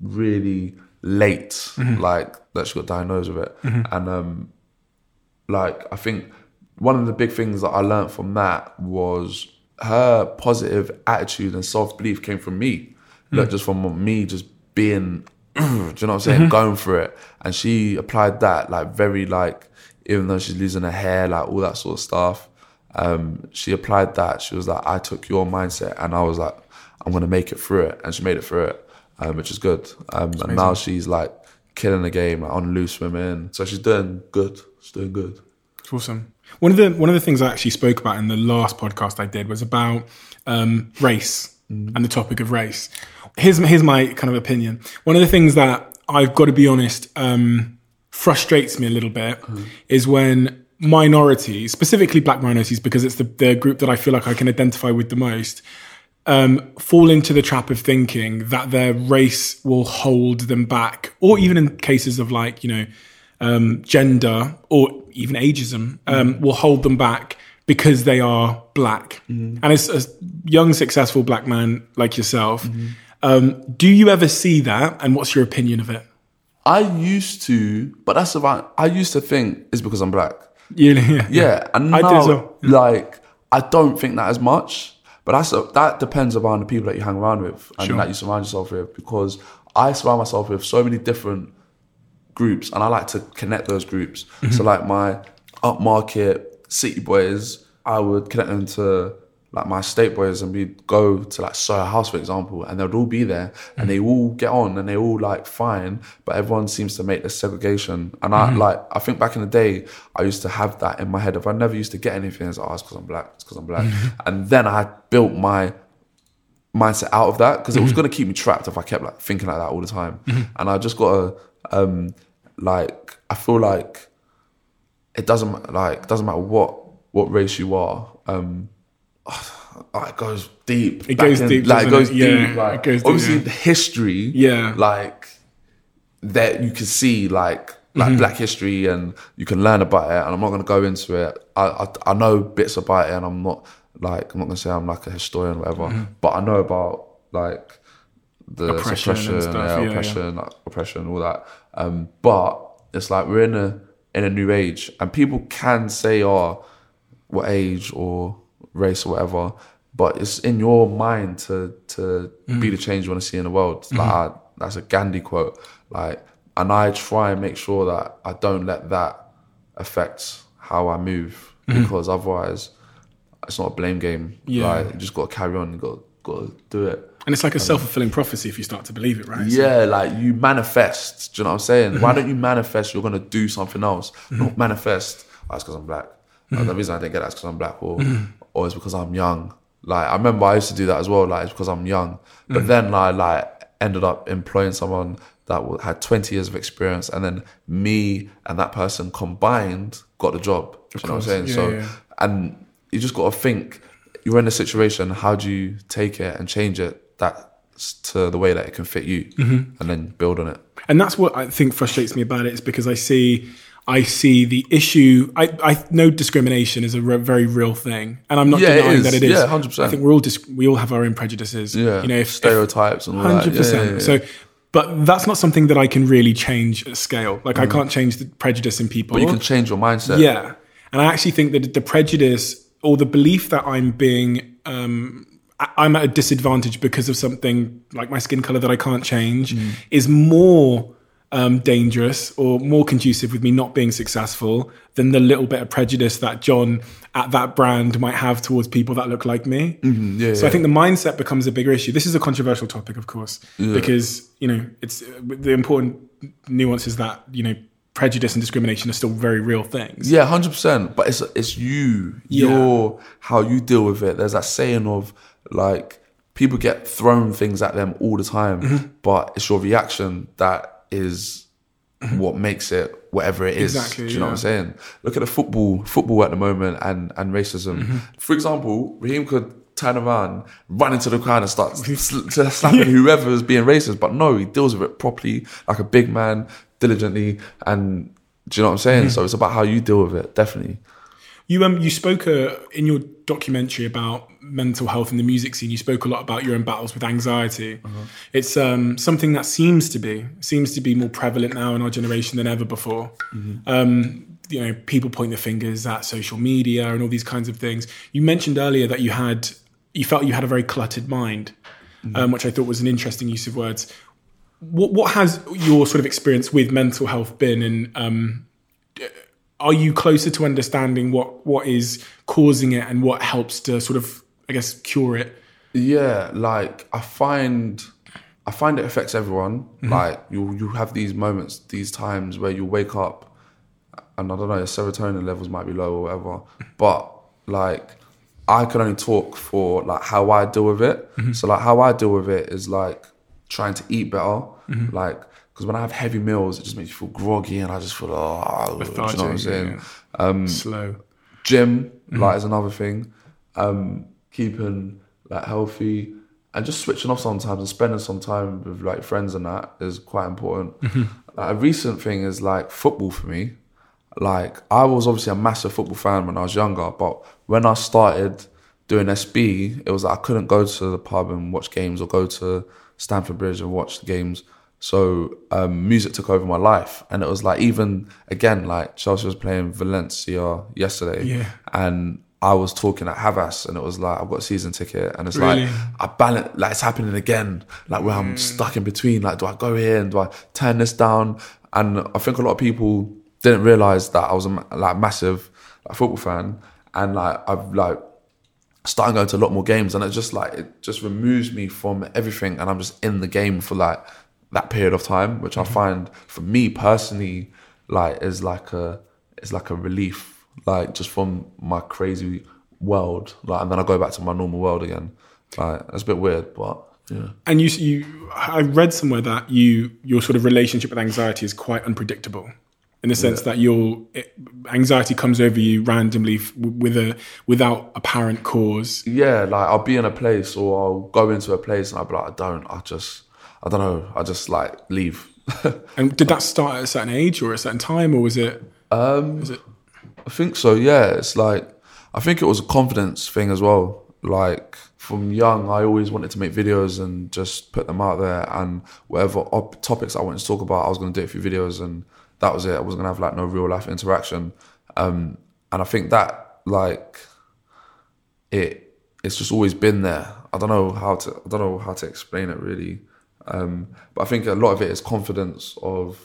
really late, mm-hmm. like, that she got diagnosed with it. Mm-hmm. And, um, like, I think one of the big things that I learned from that was her positive attitude and self belief came from me, not mm. just from me just being, do you know what I'm saying, going for it. And she applied that like very like, even though she's losing her hair, like all that sort of stuff. Um, she applied that. She was like, I took your mindset, and I was like, I'm gonna make it through it, and she made it through it, um, which is good. Um, and now she's like killing the game, like on loose women. So she's doing good. She's doing good. It's awesome. One of the one of the things I actually spoke about in the last podcast I did was about um, race and the topic of race. Here's here's my kind of opinion. One of the things that I've got to be honest um, frustrates me a little bit is when minorities, specifically black minorities, because it's the, the group that I feel like I can identify with the most, um, fall into the trap of thinking that their race will hold them back, or even in cases of like you know um, gender or even ageism um, will hold them back because they are black. And as a young, successful black man like yourself, um, do you ever see that? And what's your opinion of it? I used to, but that's about. I used to think it's because I'm black. Yeah, yeah, Yeah, and I now, do as well. like I don't think that as much. But that's a, that depends upon the people that you hang around with and Sure. that you surround yourself with. Because I surround myself with so many different groups, and I like to connect those groups. Mm-hmm. So like my upmarket city boys, I would connect them to like my state boys, and we'd go to like Soho House, for example, and they'd all be there, Mm-hmm. and they all get on, and they all like fine, but everyone seems to make this segregation. And Mm-hmm. I like, I think back in the day, I used to have that in my head. If I never used to get anything, it's like, oh, because I'm black, it's because I'm black, Mm-hmm. and then I built my mindset out of that because it was going to keep me trapped if I kept like thinking like that all the time. And I just got to um like I feel like it doesn't like doesn't matter what what race you are. Um, oh, it goes deep. It goes deep, Like it goes it? Yeah, deep. Like it goes deep, obviously yeah. history. Yeah. Like that you can see like like Mm-hmm. Black history and you can learn about it. And I'm not going to go into it. I, I I know bits about it, and I'm not like I'm not going to say I'm like a historian or whatever. Mm-hmm. But I know about like the Oppression and stuff, yeah, yeah, yeah. oppression, like, oppression, all that. Um, but it's like we're in a in a new age, and people can say, "Oh, what age or race or whatever," but it's in your mind to to Mm. be the change you want to see in the world. Mm-hmm. Like I, that's a Gandhi quote. Like, and I try and make sure that I don't let that affect how I move because otherwise, it's not a blame game. Mm-hmm. Yeah. like, you just got to carry on. You got got to do it. And it's like a self fulfilling prophecy if you start to believe it, right? So- Yeah, like you manifest. Do you know what I'm saying? Why don't you manifest? You're gonna do something else. Not manifest. Oh, it's because I'm black. Uh, the reason I didn't get that is because I'm black, or or it's because I'm young. Like I remember I used to do that as well. Like it's because I'm young. But then I like ended up employing someone that had 20 years of experience, and then me and that person combined got the job. Do you know what I'm saying? Yeah, so yeah. and you just got to think you're in a situation how do you take it and change it that to the way that it can fit you Mm-hmm. and then build on it and that's what I think frustrates me about it is because I see I see the issue. I, I know discrimination is a re- very real thing, and I'm not Yeah, denying is. that it is. Yeah, 100%. I think we're all dis- we all have our own prejudices. yeah you know, if, stereotypes and all that hundred Yeah, yeah. So, but that's not something that I can really change at scale. Like I can't change the prejudice in people. Mm. but you can change your mindset Yeah. And I actually think that the prejudice or the belief that I'm being, um, I'm at a disadvantage because of something like my skin color that I can't change Mm. is more um, dangerous or more conducive with me not being successful than the little bit of prejudice that John at that brand might have towards people that look like me. Mm-hmm. yeah, So I think the mindset becomes a bigger issue. This is a controversial topic, of course, because you know it's the important nuance is that you know prejudice and discrimination are still very real things. Yeah, hundred percent. But it's it's you, Yeah. your how you deal with it. There's that saying of like people get thrown things at them all the time, Mm-hmm. but it's your reaction that is what makes it whatever it is. Exactly, Do you know what I'm saying? Look at the football football at the moment and and racism. Mm-hmm. For example, Raheem could turn around, run into the crowd and start sl- slapping whoever is being racist. But no, he deals with it properly, like a big man, diligently, and do you know what I'm saying? Mm-hmm. So it's about how you deal with it, definitely. You um you spoke uh, in your documentary about mental health in the music scene. You spoke a lot about your own battles with anxiety. It's um something that seems to be seems to be more prevalent now in our generation than ever before. Um, you know, people point their fingers at social media and all these kinds of things. You mentioned earlier that you had you felt you had a very cluttered mind, um, which I thought was an interesting use of words. What what has your sort of experience with mental health been, and um, are you closer to understanding what what is causing it and what helps to sort of I guess cure it? Yeah, like I find I find it affects everyone. Mm-hmm. Like you you have these moments, these times where you wake up and I don't know, your serotonin levels might be low or whatever. But like I can only talk for like how I deal with it. Mm-hmm. So like how I deal with it is like trying to eat better. Mm-hmm. Like because when I have heavy meals, it just makes you feel groggy, and I just feel oh, you know what I'm saying? yeah. Um, Slow. gym mm-hmm. like is another thing um keeping like healthy and just switching off sometimes and spending some time with like friends and that is quite important like, a recent thing is like football for me like i was obviously a massive football fan when i was younger but when i started doing sb it was like i couldn't go to the pub and watch games or go to stamford bridge and watch the games so um, music took over my life, and it was like even again like Chelsea was playing Valencia yesterday, Yeah. and I was talking at Havas, and it was like I've got a season ticket, and it's Really? like I balance like it's happening again, like where I'm stuck in between. Like, do I go here and do I turn this down? And I think a lot of people didn't realize that I was a like massive like, football fan, and like I've like started going to a lot more games and it just like it just removes me from everything and I'm just in the game for like that period of time which I mm-hmm. find for me personally like is like a is like a relief like just from my crazy world like and then I go back to my normal world again. Like it's a bit weird but yeah. And you, you, I read somewhere that you, your sort of relationship with anxiety is quite unpredictable, in the sense that your it, anxiety comes over you randomly f- with a without apparent cause. yeah like I'll be in a place or I'll go into a place and I'll be like I don't I just I don't know I just like leave And did that start at a certain age or a certain time, or was it? Um, was it? I think so. Yeah, it's like I think it was a confidence thing as well. Like from young, I always wanted to make videos and just put them out there, and whatever op- topics I wanted to talk about, I was going to do a few videos, and that was it. I wasn't going to have like no real life interaction, um, and I think that like it it's just always been there. I don't know how to I don't know how to explain it really. Um, but I think a lot of it is confidence of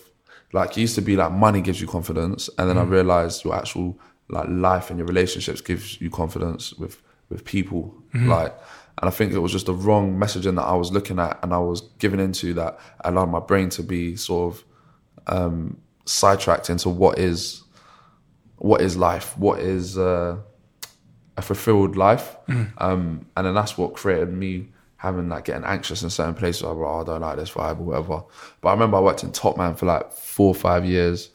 like it used to be like money gives you confidence and then I realized your actual like life and your relationships gives you confidence with with people like and I think it was just the wrong messaging that I was looking at and I was giving into that allowed my brain to be sort of um sidetracked into what is what is life what is uh a fulfilled life. Um, and then that's what created me having like getting anxious in certain places. Like, oh, I don't like this vibe or whatever. But I remember I worked in Top Man for like four or five years,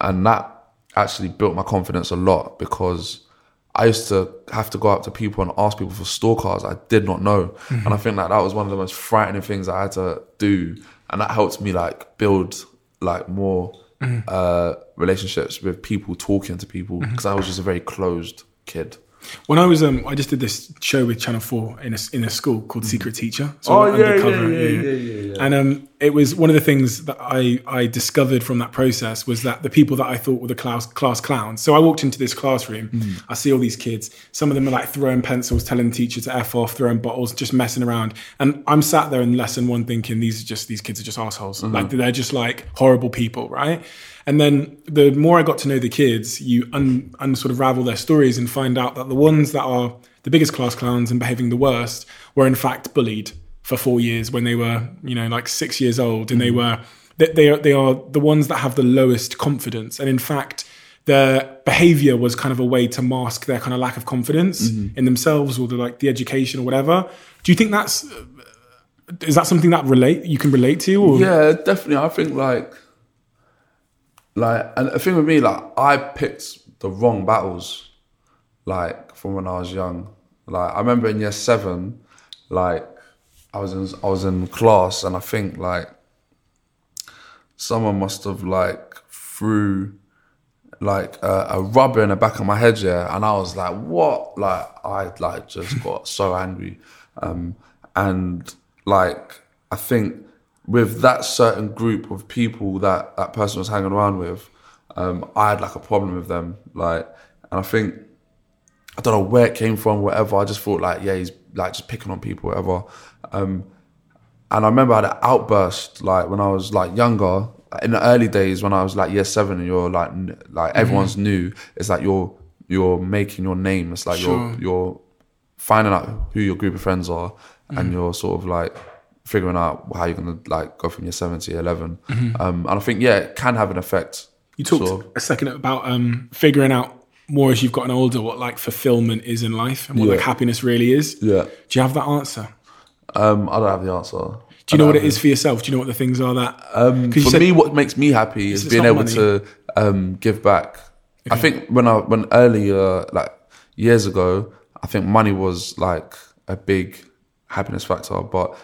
and that actually built my confidence a lot because I used to have to go up to people and ask people for store cards I did not know, mm-hmm. and I think that that was one of the most frightening things I had to do, and that helped me like build like more mm-hmm. uh, relationships with people, talking to people mm-hmm. because I was just a very closed kid. When I was, um, I just did this show with Channel Four in a in a school called Secret Teacher. So Oh, I went yeah, undercover, yeah, yeah, yeah, yeah, yeah. And um, it was one of the things that I I discovered from that process was that the people that I thought were the class class clowns. So I walked into this classroom, Mm. I see all these kids. Some of them are like throwing pencils, telling the teacher to f off, throwing bottles, just messing around. And I'm sat there in lesson one thinking these are just these kids are just assholes. Mm-hmm. Like they're just like horrible people, right? And then the more I got to know the kids, you un, un sort of ravel their stories and find out that the ones that are the biggest class clowns and behaving the worst were in fact bullied for four years when they were, you know, like six years old, and they were they, they are they are the ones that have the lowest confidence, and in fact. Their behavior was kind of a way to mask their kind of lack of confidence in themselves or the like the education or whatever. Do you think that's uh, is that something that relate you can relate to? Or? Yeah, definitely. I think like, like, and the thing with me, like, I picked the wrong battles, like from when I was young, Like I remember in year seven, like I was in I was in class and I think like someone must have like threw like a, a rubber in the back of my head, yeah, and I was like, what? Like I like just got so angry, um, and like I think with that certain group of people that that person was hanging around with, um, I had like a problem with them, like, and I think I don't know where it came from, whatever. I just thought like, yeah, he's like just picking on people, whatever. Um, and I remember I had an outburst like when I was like younger, in the early days when I was like year seven, and you're like n- like everyone's new. It's like you're you're making your name. It's like Sure. you're you're finding out who your group of friends are, and you're sort of like figuring out how you're gonna like go from year seven to year 11 Um, and I think yeah, it can have an effect. You talked sort of. a second about um, figuring out more as you've gotten older what like fulfillment is in life and what Yeah. like happiness really is. Yeah. Do you have that answer? Um, I don't have the answer. Do you know what it is for yourself? Do you know what the things are that? Um, for me, what makes me happy is being able money. to um, give back. I think when I when earlier like years ago, I think money was like a big happiness factor, but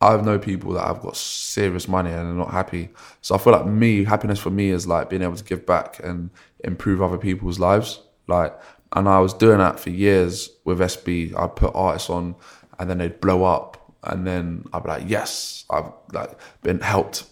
I've known people that have got serious money and are not happy. So I feel like me, happiness for me is like being able to give back and improve other people's lives. Like, and I was doing that for years with SB. I'd put artists on, and then they'd blow up, and then I'd be like, yes, I've like been helped,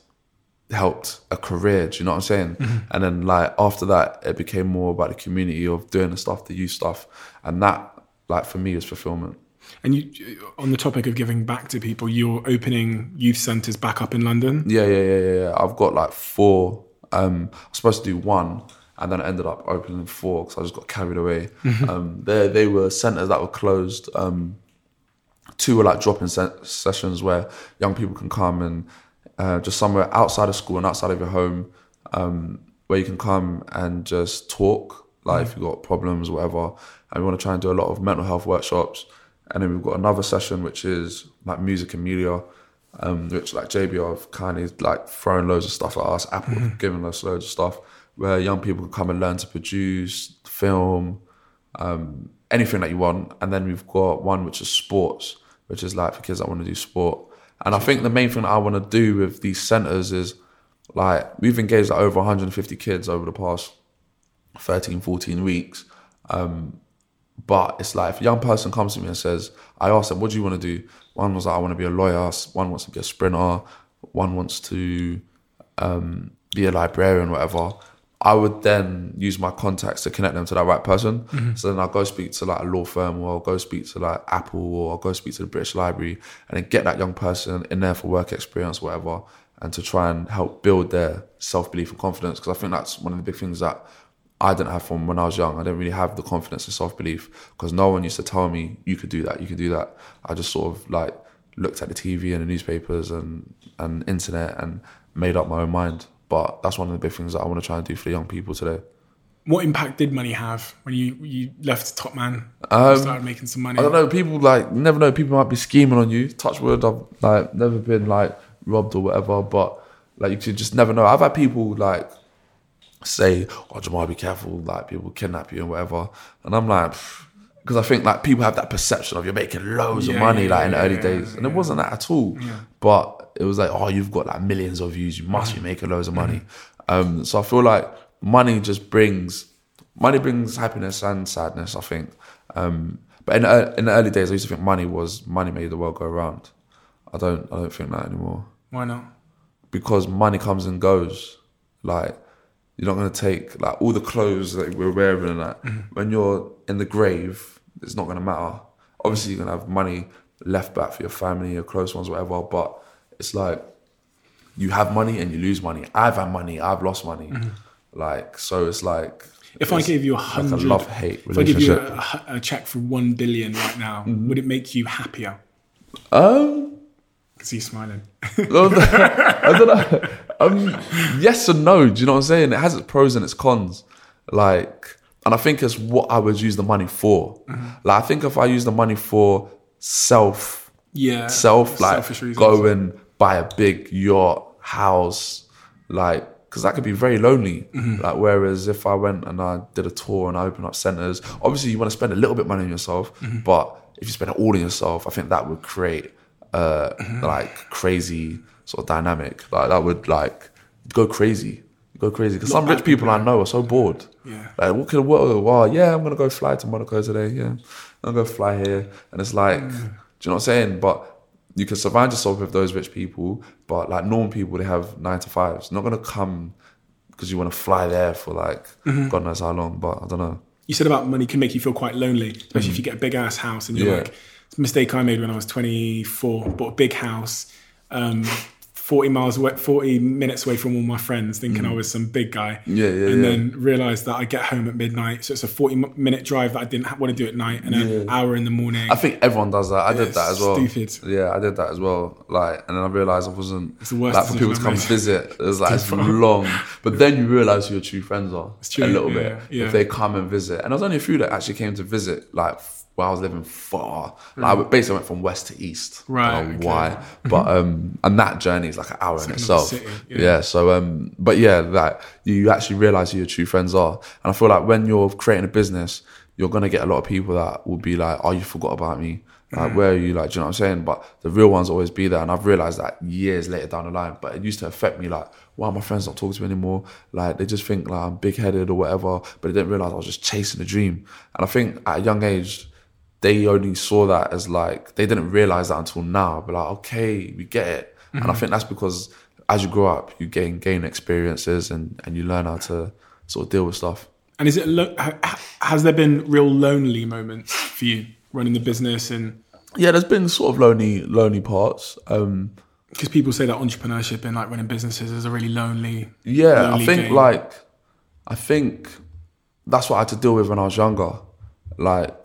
helped a career. Do you know what I'm saying? And then like after that, it became more about the community of doing the stuff, the youth stuff, and that like for me is fulfillment. and you, on the topic of giving back to people, you're opening youth centres back up in London. Yeah, yeah, yeah, yeah, yeah. I've got like four. Um, I was supposed to do one, and then I ended up opening four because I just got carried away. um, they they were centers that were closed. Um, two are like drop-in se- sessions where young people can come and uh, just somewhere outside of school and outside of your home, um, where you can come and just talk. Like if you've got problems, whatever, and we want to try and do a lot of mental health workshops. And then we've got another session which is like music and media, um, which like JB have kind of like thrown loads of stuff at us. Apple have given us loads of stuff where young people can come and learn to produce, film, um, anything that you want. And then we've got one which is sports, which is like for kids that want to do sport. And I think the main thing that I want to do with these centers is like we've engaged like over 150 kids over the past 13, 14 weeks. Um, but it's like if a young person comes to me and says, I ask them, what do you want to do? One was like, I want to be a lawyer. One wants to be a sprinter. One wants to um, be a librarian, whatever. I would then use my contacts to connect them to that right person. Mm-hmm. So then I'll go speak to like a law firm or I'll go speak to like Apple or I'll go speak to the British Library and then get that young person in there for work experience, whatever, and to try and help build their self belief and confidence. Because I think that's one of the big things that I didn't have from when I was young. I didn't really have the confidence and self belief because no one used to tell me you could do that, you could do that. I just sort of like looked at the TV and the newspapers and and internet and made up my own mind. But that's one of the big things that I want to try and do for the young people today. What impact did money have when you you left Top Man? Um, started making some money. I don't know. People like never know. People might be scheming on you. Touch wood. I've like never been like robbed or whatever. But like you could just never know. I've had people like say, "Oh, Jamal, be careful." Like people kidnap you and whatever. And I'm like, because I think like people have that perception of you're making loads of money yeah, like in the yeah, early yeah, days, and it wasn't that at all. But it was like, oh, you've got like millions of views. You must be making loads of money. Um, so I feel like money just brings money brings happiness and sadness. I think. Um, but in the, in the early days, I used to think money was money made the world go round. I don't. I don't think that anymore Why not? because money comes and goes. Like you're not gonna take like all the clothes that we're wearing and that. Mm-hmm. When you're in the grave, it's not gonna matter. Obviously, you're gonna have money left back for your family, your close ones, whatever. But it's like you have money and you lose money. I've had money, I've lost money. Mm-hmm. Like so, it's like If I gave you a hundred, a love hate if I give you a, a check for one billion right now, mm-hmm. would it make you happier? Um, Because he's smiling. I don't know. Um, yes and no. Do you know what I'm saying? It has its pros and its cons. Like, and I think it's what I would use the money for. Like, I think if I use the money for self, yeah, self, like go and buy a big yacht, house, like because that could be very lonely. Like whereas if I went and I did a tour and I opened up centers, obviously you want to spend a little bit money on yourself, but if you spend it all on yourself, I think that would create uh like crazy sort of dynamic. Like that would like go crazy. Go crazy because some rich people I know are so bored. Yeah. Like what could what? Well, yeah, I'm gonna go fly to Monaco today. Yeah, I'm gonna go fly here, and it's like, do you know what I'm saying? But you can surround yourself with those rich people, but like normal people, they have nine to fives. Not gonna come because you want to fly there for like God knows how long. But I don't know. you said about money can make you feel quite lonely, especially if you get a big ass house and you're Mm. Yeah. like, it's a mistake I made when I was 24, bought a big house, um, 40 miles away, 40 minutes away from all my friends, thinking I was some big guy. Mm. Yeah, yeah, And yeah. then realized that I get home at midnight. So it's a 40 minute drive that I didn't want to do at night and an hour in the morning. I think everyone does that. I did it's that as well. stupid. Yeah, I did that as well. Like, and then I realized I wasn't it's the worst like for people to come made. visit. It was like it's long, but then you realize who your true friends are It's true, a little yeah, bit yeah. if they come and visit. And there was only a few that actually came to visit, like where I was living far. Like, I basically went from west to east. I Right, don't know okay. why, but um, and that journey is like an hour in itself. city, yeah. yeah. So um, but yeah, like you actually realize who your true friends are, and I feel like when you're creating a business, you're gonna get a lot of people that will be like, "Oh, you forgot about me." Like, where are you? Like, do you know what I'm saying? But the real ones always be there, and I've realized that years later down the line. But it used to affect me, like, why are my friends not talking to me anymore? Like, they just think like I'm big headed or whatever, but they didn't realize I was just chasing a dream. And I think at a young age, they only saw that as like they didn't realize that until now. But like, okay, we get it. And I think that's because as you grow up, you gain gain experiences and and you learn how to sort of deal with stuff. and is it, lo- has there been real lonely moments for you running the business and, Yeah, there's been sort of lonely lonely parts. Um, because people say that entrepreneurship and like running businesses is a really lonely. Yeah, I think game. like I think that's what I had to deal with when I was younger. Like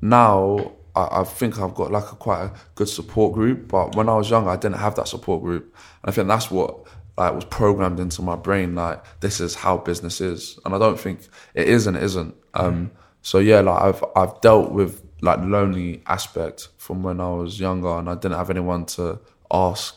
now, I, I think I've got like a quite a good support group, but when I was younger, I didn't have that support group, and I think that's what like was programmed into my brain. Like this is how business is, and I don't think it is and it isn't. Um, so yeah, like I've I've dealt with like lonely aspect from when I was younger, and I didn't have anyone to ask.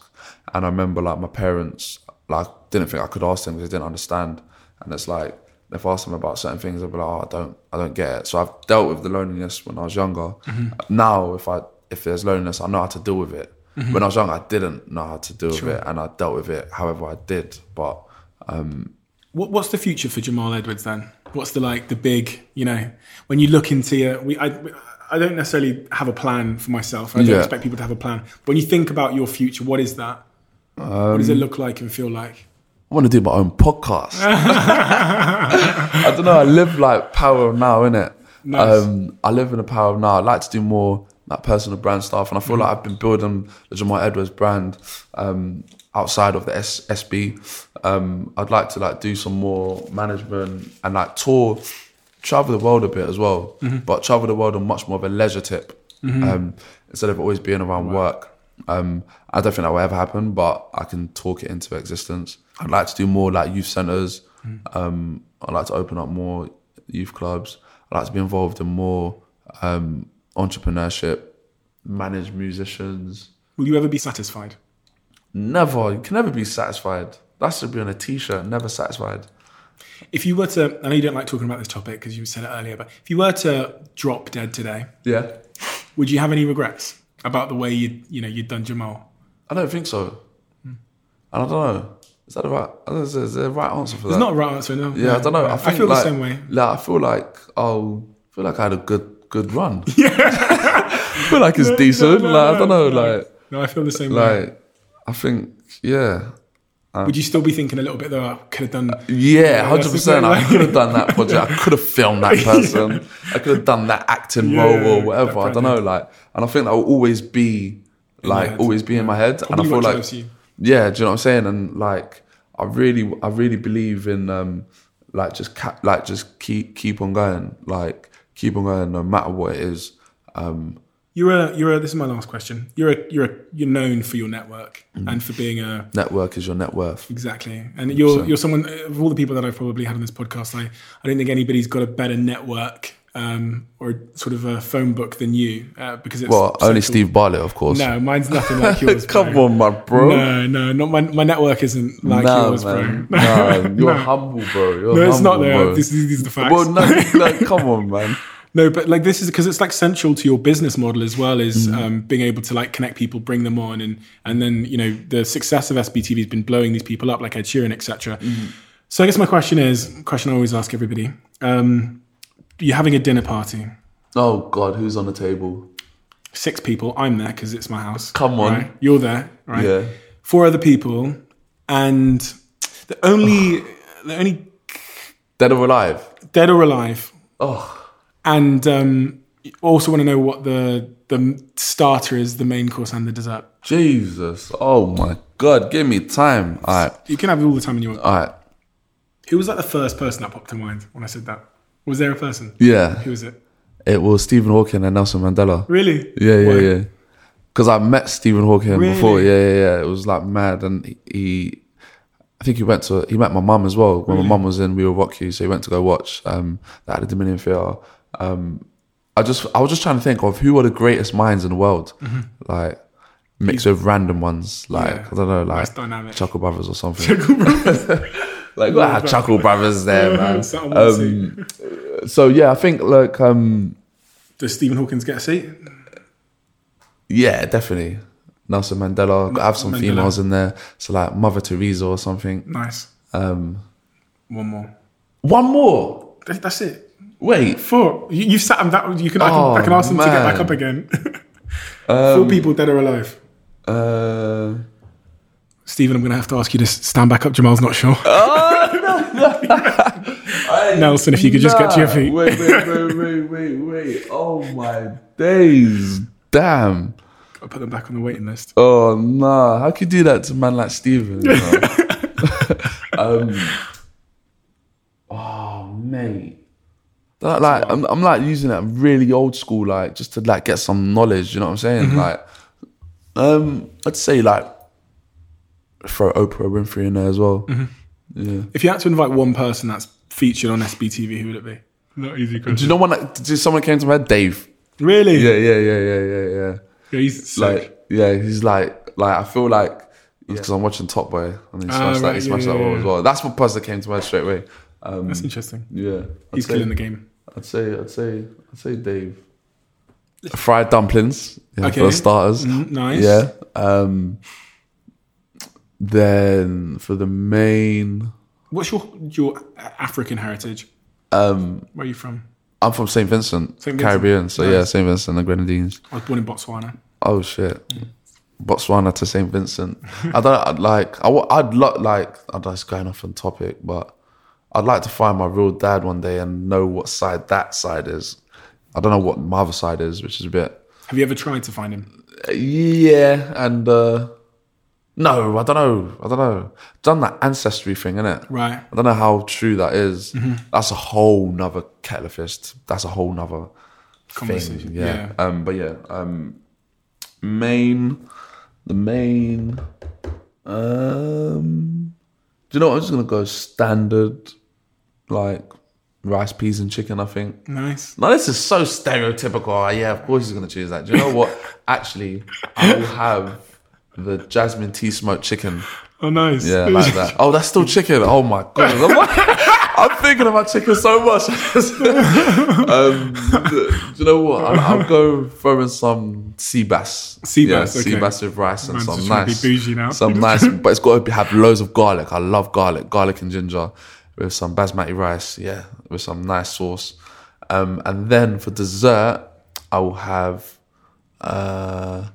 And I remember like my parents like didn't think I could ask them because they didn't understand. And it's like if I ask them about certain things, they'll be like, "Oh, I don't, I don't get it." So I've dealt with the loneliness when I was younger. Mm-hmm. Now, if I if there's loneliness, I know how to deal with it. Mm-hmm. When I was younger, I didn't know how to deal with it, and I dealt with it however I did. But um, What, what's the future for Jamal Edwards then? What's the like the big, you know, when you look into your, we, I, I don't necessarily have a plan for myself. I don't Yeah. expect people to have a plan. When you think about your future, what is that? what does it um, look like and feel like? I want to do my own podcast. I don't know. I live like power of now, innit? Nice. Um, I live in the power of now. I like to do more like personal brand stuff, and I feel like I've been building the Jamal Edwards brand um, outside of the S- SB. Um, I'd like to like do some more management and like tour, travel the world a bit as well, but travel the world on much more of a leisure tip um, instead of always being around work. Um, I don't think that will ever happen, but I can talk it into existence. I'd like to do more like youth centers. Um, I'd like to open up more youth clubs. I'd like to be involved in more um, entrepreneurship, manage musicians. Will you ever be satisfied? Never, you can never be satisfied. That should be on a t-shirt. Never satisfied. If you were to, I know you don't like talking about this topic because you said it earlier, but if you were to drop dead today, Yeah, would you have any regrets about the way you, you know, you'd done Jamal? I don't think so. And I don't know. Is that the right? Is there, is there a right answer for that? It's not a right answer, no. Yeah, I don't know. I, think feel like, the same way. Like, I feel like oh, I feel like I had a good good run. Yeah, I feel like it's decent. no, like I don't know. no. Like No, I feel the same way. like I think yeah. Uh, Would you still be thinking a little bit though? I could have done. Uh, yeah, hundred percent. I could have done that project. I could have filmed that person. I could have done that acting Yeah, role yeah, or whatever. I don't know. Like, and I think that will always be like always be in my head. Probably and I feel like. Yeah, do you know what I'm saying? And like, I really, I really believe in um, like just ca- like just keep keep on going, like keep on going no matter what it is. Um, You're a. You're a. This is my last question. You're a. You're a. You're known for your network Mm. and for being a. network is your net worth. Exactly, and you're you're someone of all the people that I've probably had on this podcast. I I don't think anybody's got a better network um, or sort of a phone book than you uh, because it's Well, only Steve Bartlett, of course. No, mine's nothing like yours. Come bro. on, my bro. No, no, not my my network isn't like nah, yours, man. bro. Nah, you're No. humble, bro. You're No, it's not humble, there. bro. This, these are the facts. Well, no, like, come on, man. No, but like this is because it's like central to your business model as well is Mm. um, being able to like connect people, bring them on, and and then you know the success of SBTV has been blowing these people up like Ed Sheeran, etc. Mm-hmm. So I guess my question is, question I always ask everybody: um, You're having a dinner party, Oh God, who's on the table? six people. I'm there because it's my house. Come on. right? you're there, right? Yeah. Four other people, and the only the only Dead or alive? dead or alive Oh, And um, also want to know what the the starter is, the main course, and the dessert. Jesus. Oh my God, give me time. All right, You can have all the time in your. all right. Who was like the first person that popped to mind when I said that? Was there a person? Yeah, Who was it? it was Stephen Hawking and Nelson Mandela. Really? Yeah, yeah, Why? yeah. Because I met Stephen Hawking Really? before. Yeah, yeah, yeah. It was like mad, and he, I think he went to, he met my mum as well. When my mum was in, We Will Rock You, so he went to go watch um, that at the Dominion Theatre. Um, I just, I was just trying to think of who are the greatest minds in the world, like mixed with random ones, like Mm-hmm. Yeah. I don't know, like. Chuckle Brothers or something. like gotta have Chuckle Brothers there, man. I Um, so yeah, I think like um, Does Stephen Hawkins get a seat? Yeah, definitely. Nelson Mandela. Got to have some Mandela. females in there. So like Mother Teresa or something. Nice. Um, One more. one more. That- That's it. Wait. Four. You, sat them that. You can. I can, I can Oh, ask them to get back up again. Four people dead or alive. Uh, Stephen, I'm going to have to ask you to stand back up. Jamal's not sure. Nelson, if you could just get to your feet. Wait, wait, wait, wait, wait, wait. Oh my days. Damn. I put them back on the waiting list. Oh nah. How could you do that to a man like Stephen? you know? um, oh mate. Like, like I'm, I'm like using that really old school, like just to like get some knowledge. You know what I'm saying? Mm-hmm. Like, um, I'd say like throw Oprah Winfrey in there as well. Mm-hmm. Yeah. If you had to invite one person that's featured on SBTV, who would it be? Not easy Do you know when like, did someone came to my head? Dave. Really? Yeah, yeah, yeah, yeah, yeah, yeah. Yeah, he's sick. Like, yeah, he's like, like I feel like because I'm watching Top Boy and he Ah, smashed that, right, he smashed yeah, that yeah, role yeah. as well. That's what person that came to my head straight away. Um, That's interesting. yeah, I'd He's say, killing the game. I'd say, I'd say, I'd say Dave. Fried dumplings, yeah, Okay. for starters. Mm, nice. Yeah. Um, then for the main, What's your your African heritage? um, Where are you from? I'm from St Vincent, St. Vincent. Caribbean. So yeah, St Vincent and the Grenadines. I was born in Botswana. Oh shit. Botswana to St. Vincent. I don't I'd like, I, i'd lo- like, I'm just going off on topic, but I'd like to find my real dad one day and know what side that side is. I don't know what my other side is, which is a bit, Have you ever tried to find him? yeah, and, uh, no, I don't know. I don't know. Done that ancestry thing, innit? Right. I don't know how true that is. Mm-hmm. That's a whole nother kettle of fist. That's a whole nother Conversation, thing. Yeah. yeah. Um, but yeah, um, main, the main. Um, do you know? what? I'm just gonna go standard, like rice, peas, and chicken. I think. Nice. No, this is so stereotypical. Oh, yeah, of course he's gonna choose that. Do you know what? Actually, I will have the jasmine tea smoked chicken. Oh, nice. Yeah, I like that. Oh, that's still chicken. Oh my god, I'm, thinking about chicken so much. um, do you know what? I'll, I'll go throw in some sea bass. Sea yeah, bass, sea okay. bass with rice and some just trying to be nice, bougie now. some nice. But it's got to have loads of garlic. I love garlic, garlic and ginger with some basmati rice. Yeah, with some nice sauce. Um, and then for dessert, I will have uh,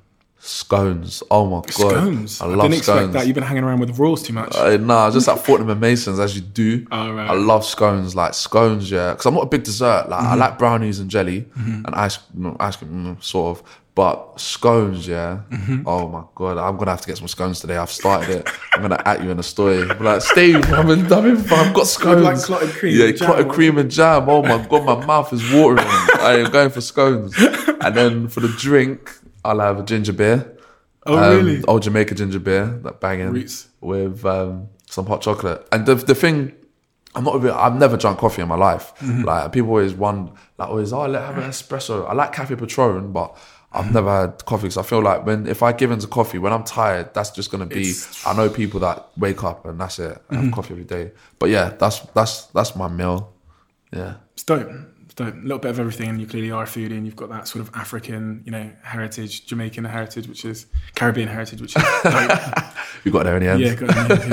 scones. Oh my god, Scones. I I, love didn't expect scones. that. You've been hanging around with the Royals too much. Uh, nah, just like Fortnum and Masons, as you do. Oh, right. I love scones, like scones, yeah. Because I'm not a big dessert. Like Mm-hmm. I like brownies and jelly and ice, no, ice cream, mm, sort of. But scones, yeah. Mm-hmm. Oh my god, I'm gonna have to get some scones today. I've started it. I'm gonna at you in a story. Be like Steve, I'm in, I'm in, I've got scones. like clotted cream Yeah, clotted cream and jam. Oh my god, my mouth is watering. I am going for scones. And then for the drink, I'll have a ginger beer. oh, Um, really? Old Jamaica ginger beer, that banging with um, some hot chocolate. And the the thing I'm not. a bit- I've never drunk coffee in my life. Mm-hmm. Like people always wonder, like always, oh, let have an espresso. I like cafe patron, but I've never had coffee because I feel like when if I give into coffee when I'm tired, that's just gonna be. I know people that wake up and that's it. I have Mm-hmm. coffee every day. But yeah, that's that's that's my meal. Yeah. It's dope. A little bit of everything, and you clearly are a foodie, and you've got that sort of African, you know, heritage, Jamaican heritage, which is Caribbean heritage, which is dope. You got there in the end. yeah, got it,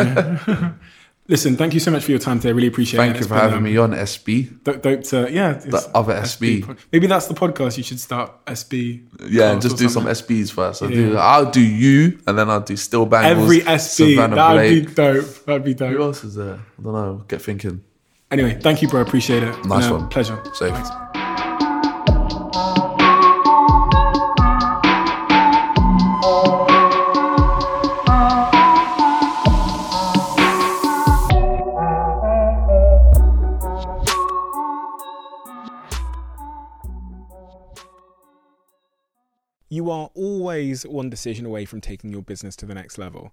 yeah. Listen, thank you so much for your time today. Really appreciate it. Thank you It's for been, having um, me on SB. Dope, dope to yeah. The other SB. pod- Maybe that's the podcast. You should start SB. Yeah, and just do some. SBs first. I'll do I'll do you and then I'll do Still Bangles. Every SB. Savannah That would Blake. be dope. That'd be dope. Who else is there? I don't know. Get thinking. Anyway, thank you, bro. Appreciate it. Nice Uh, one. Pleasure. Safe. Thanks. You are always one decision away from taking your business to the next level.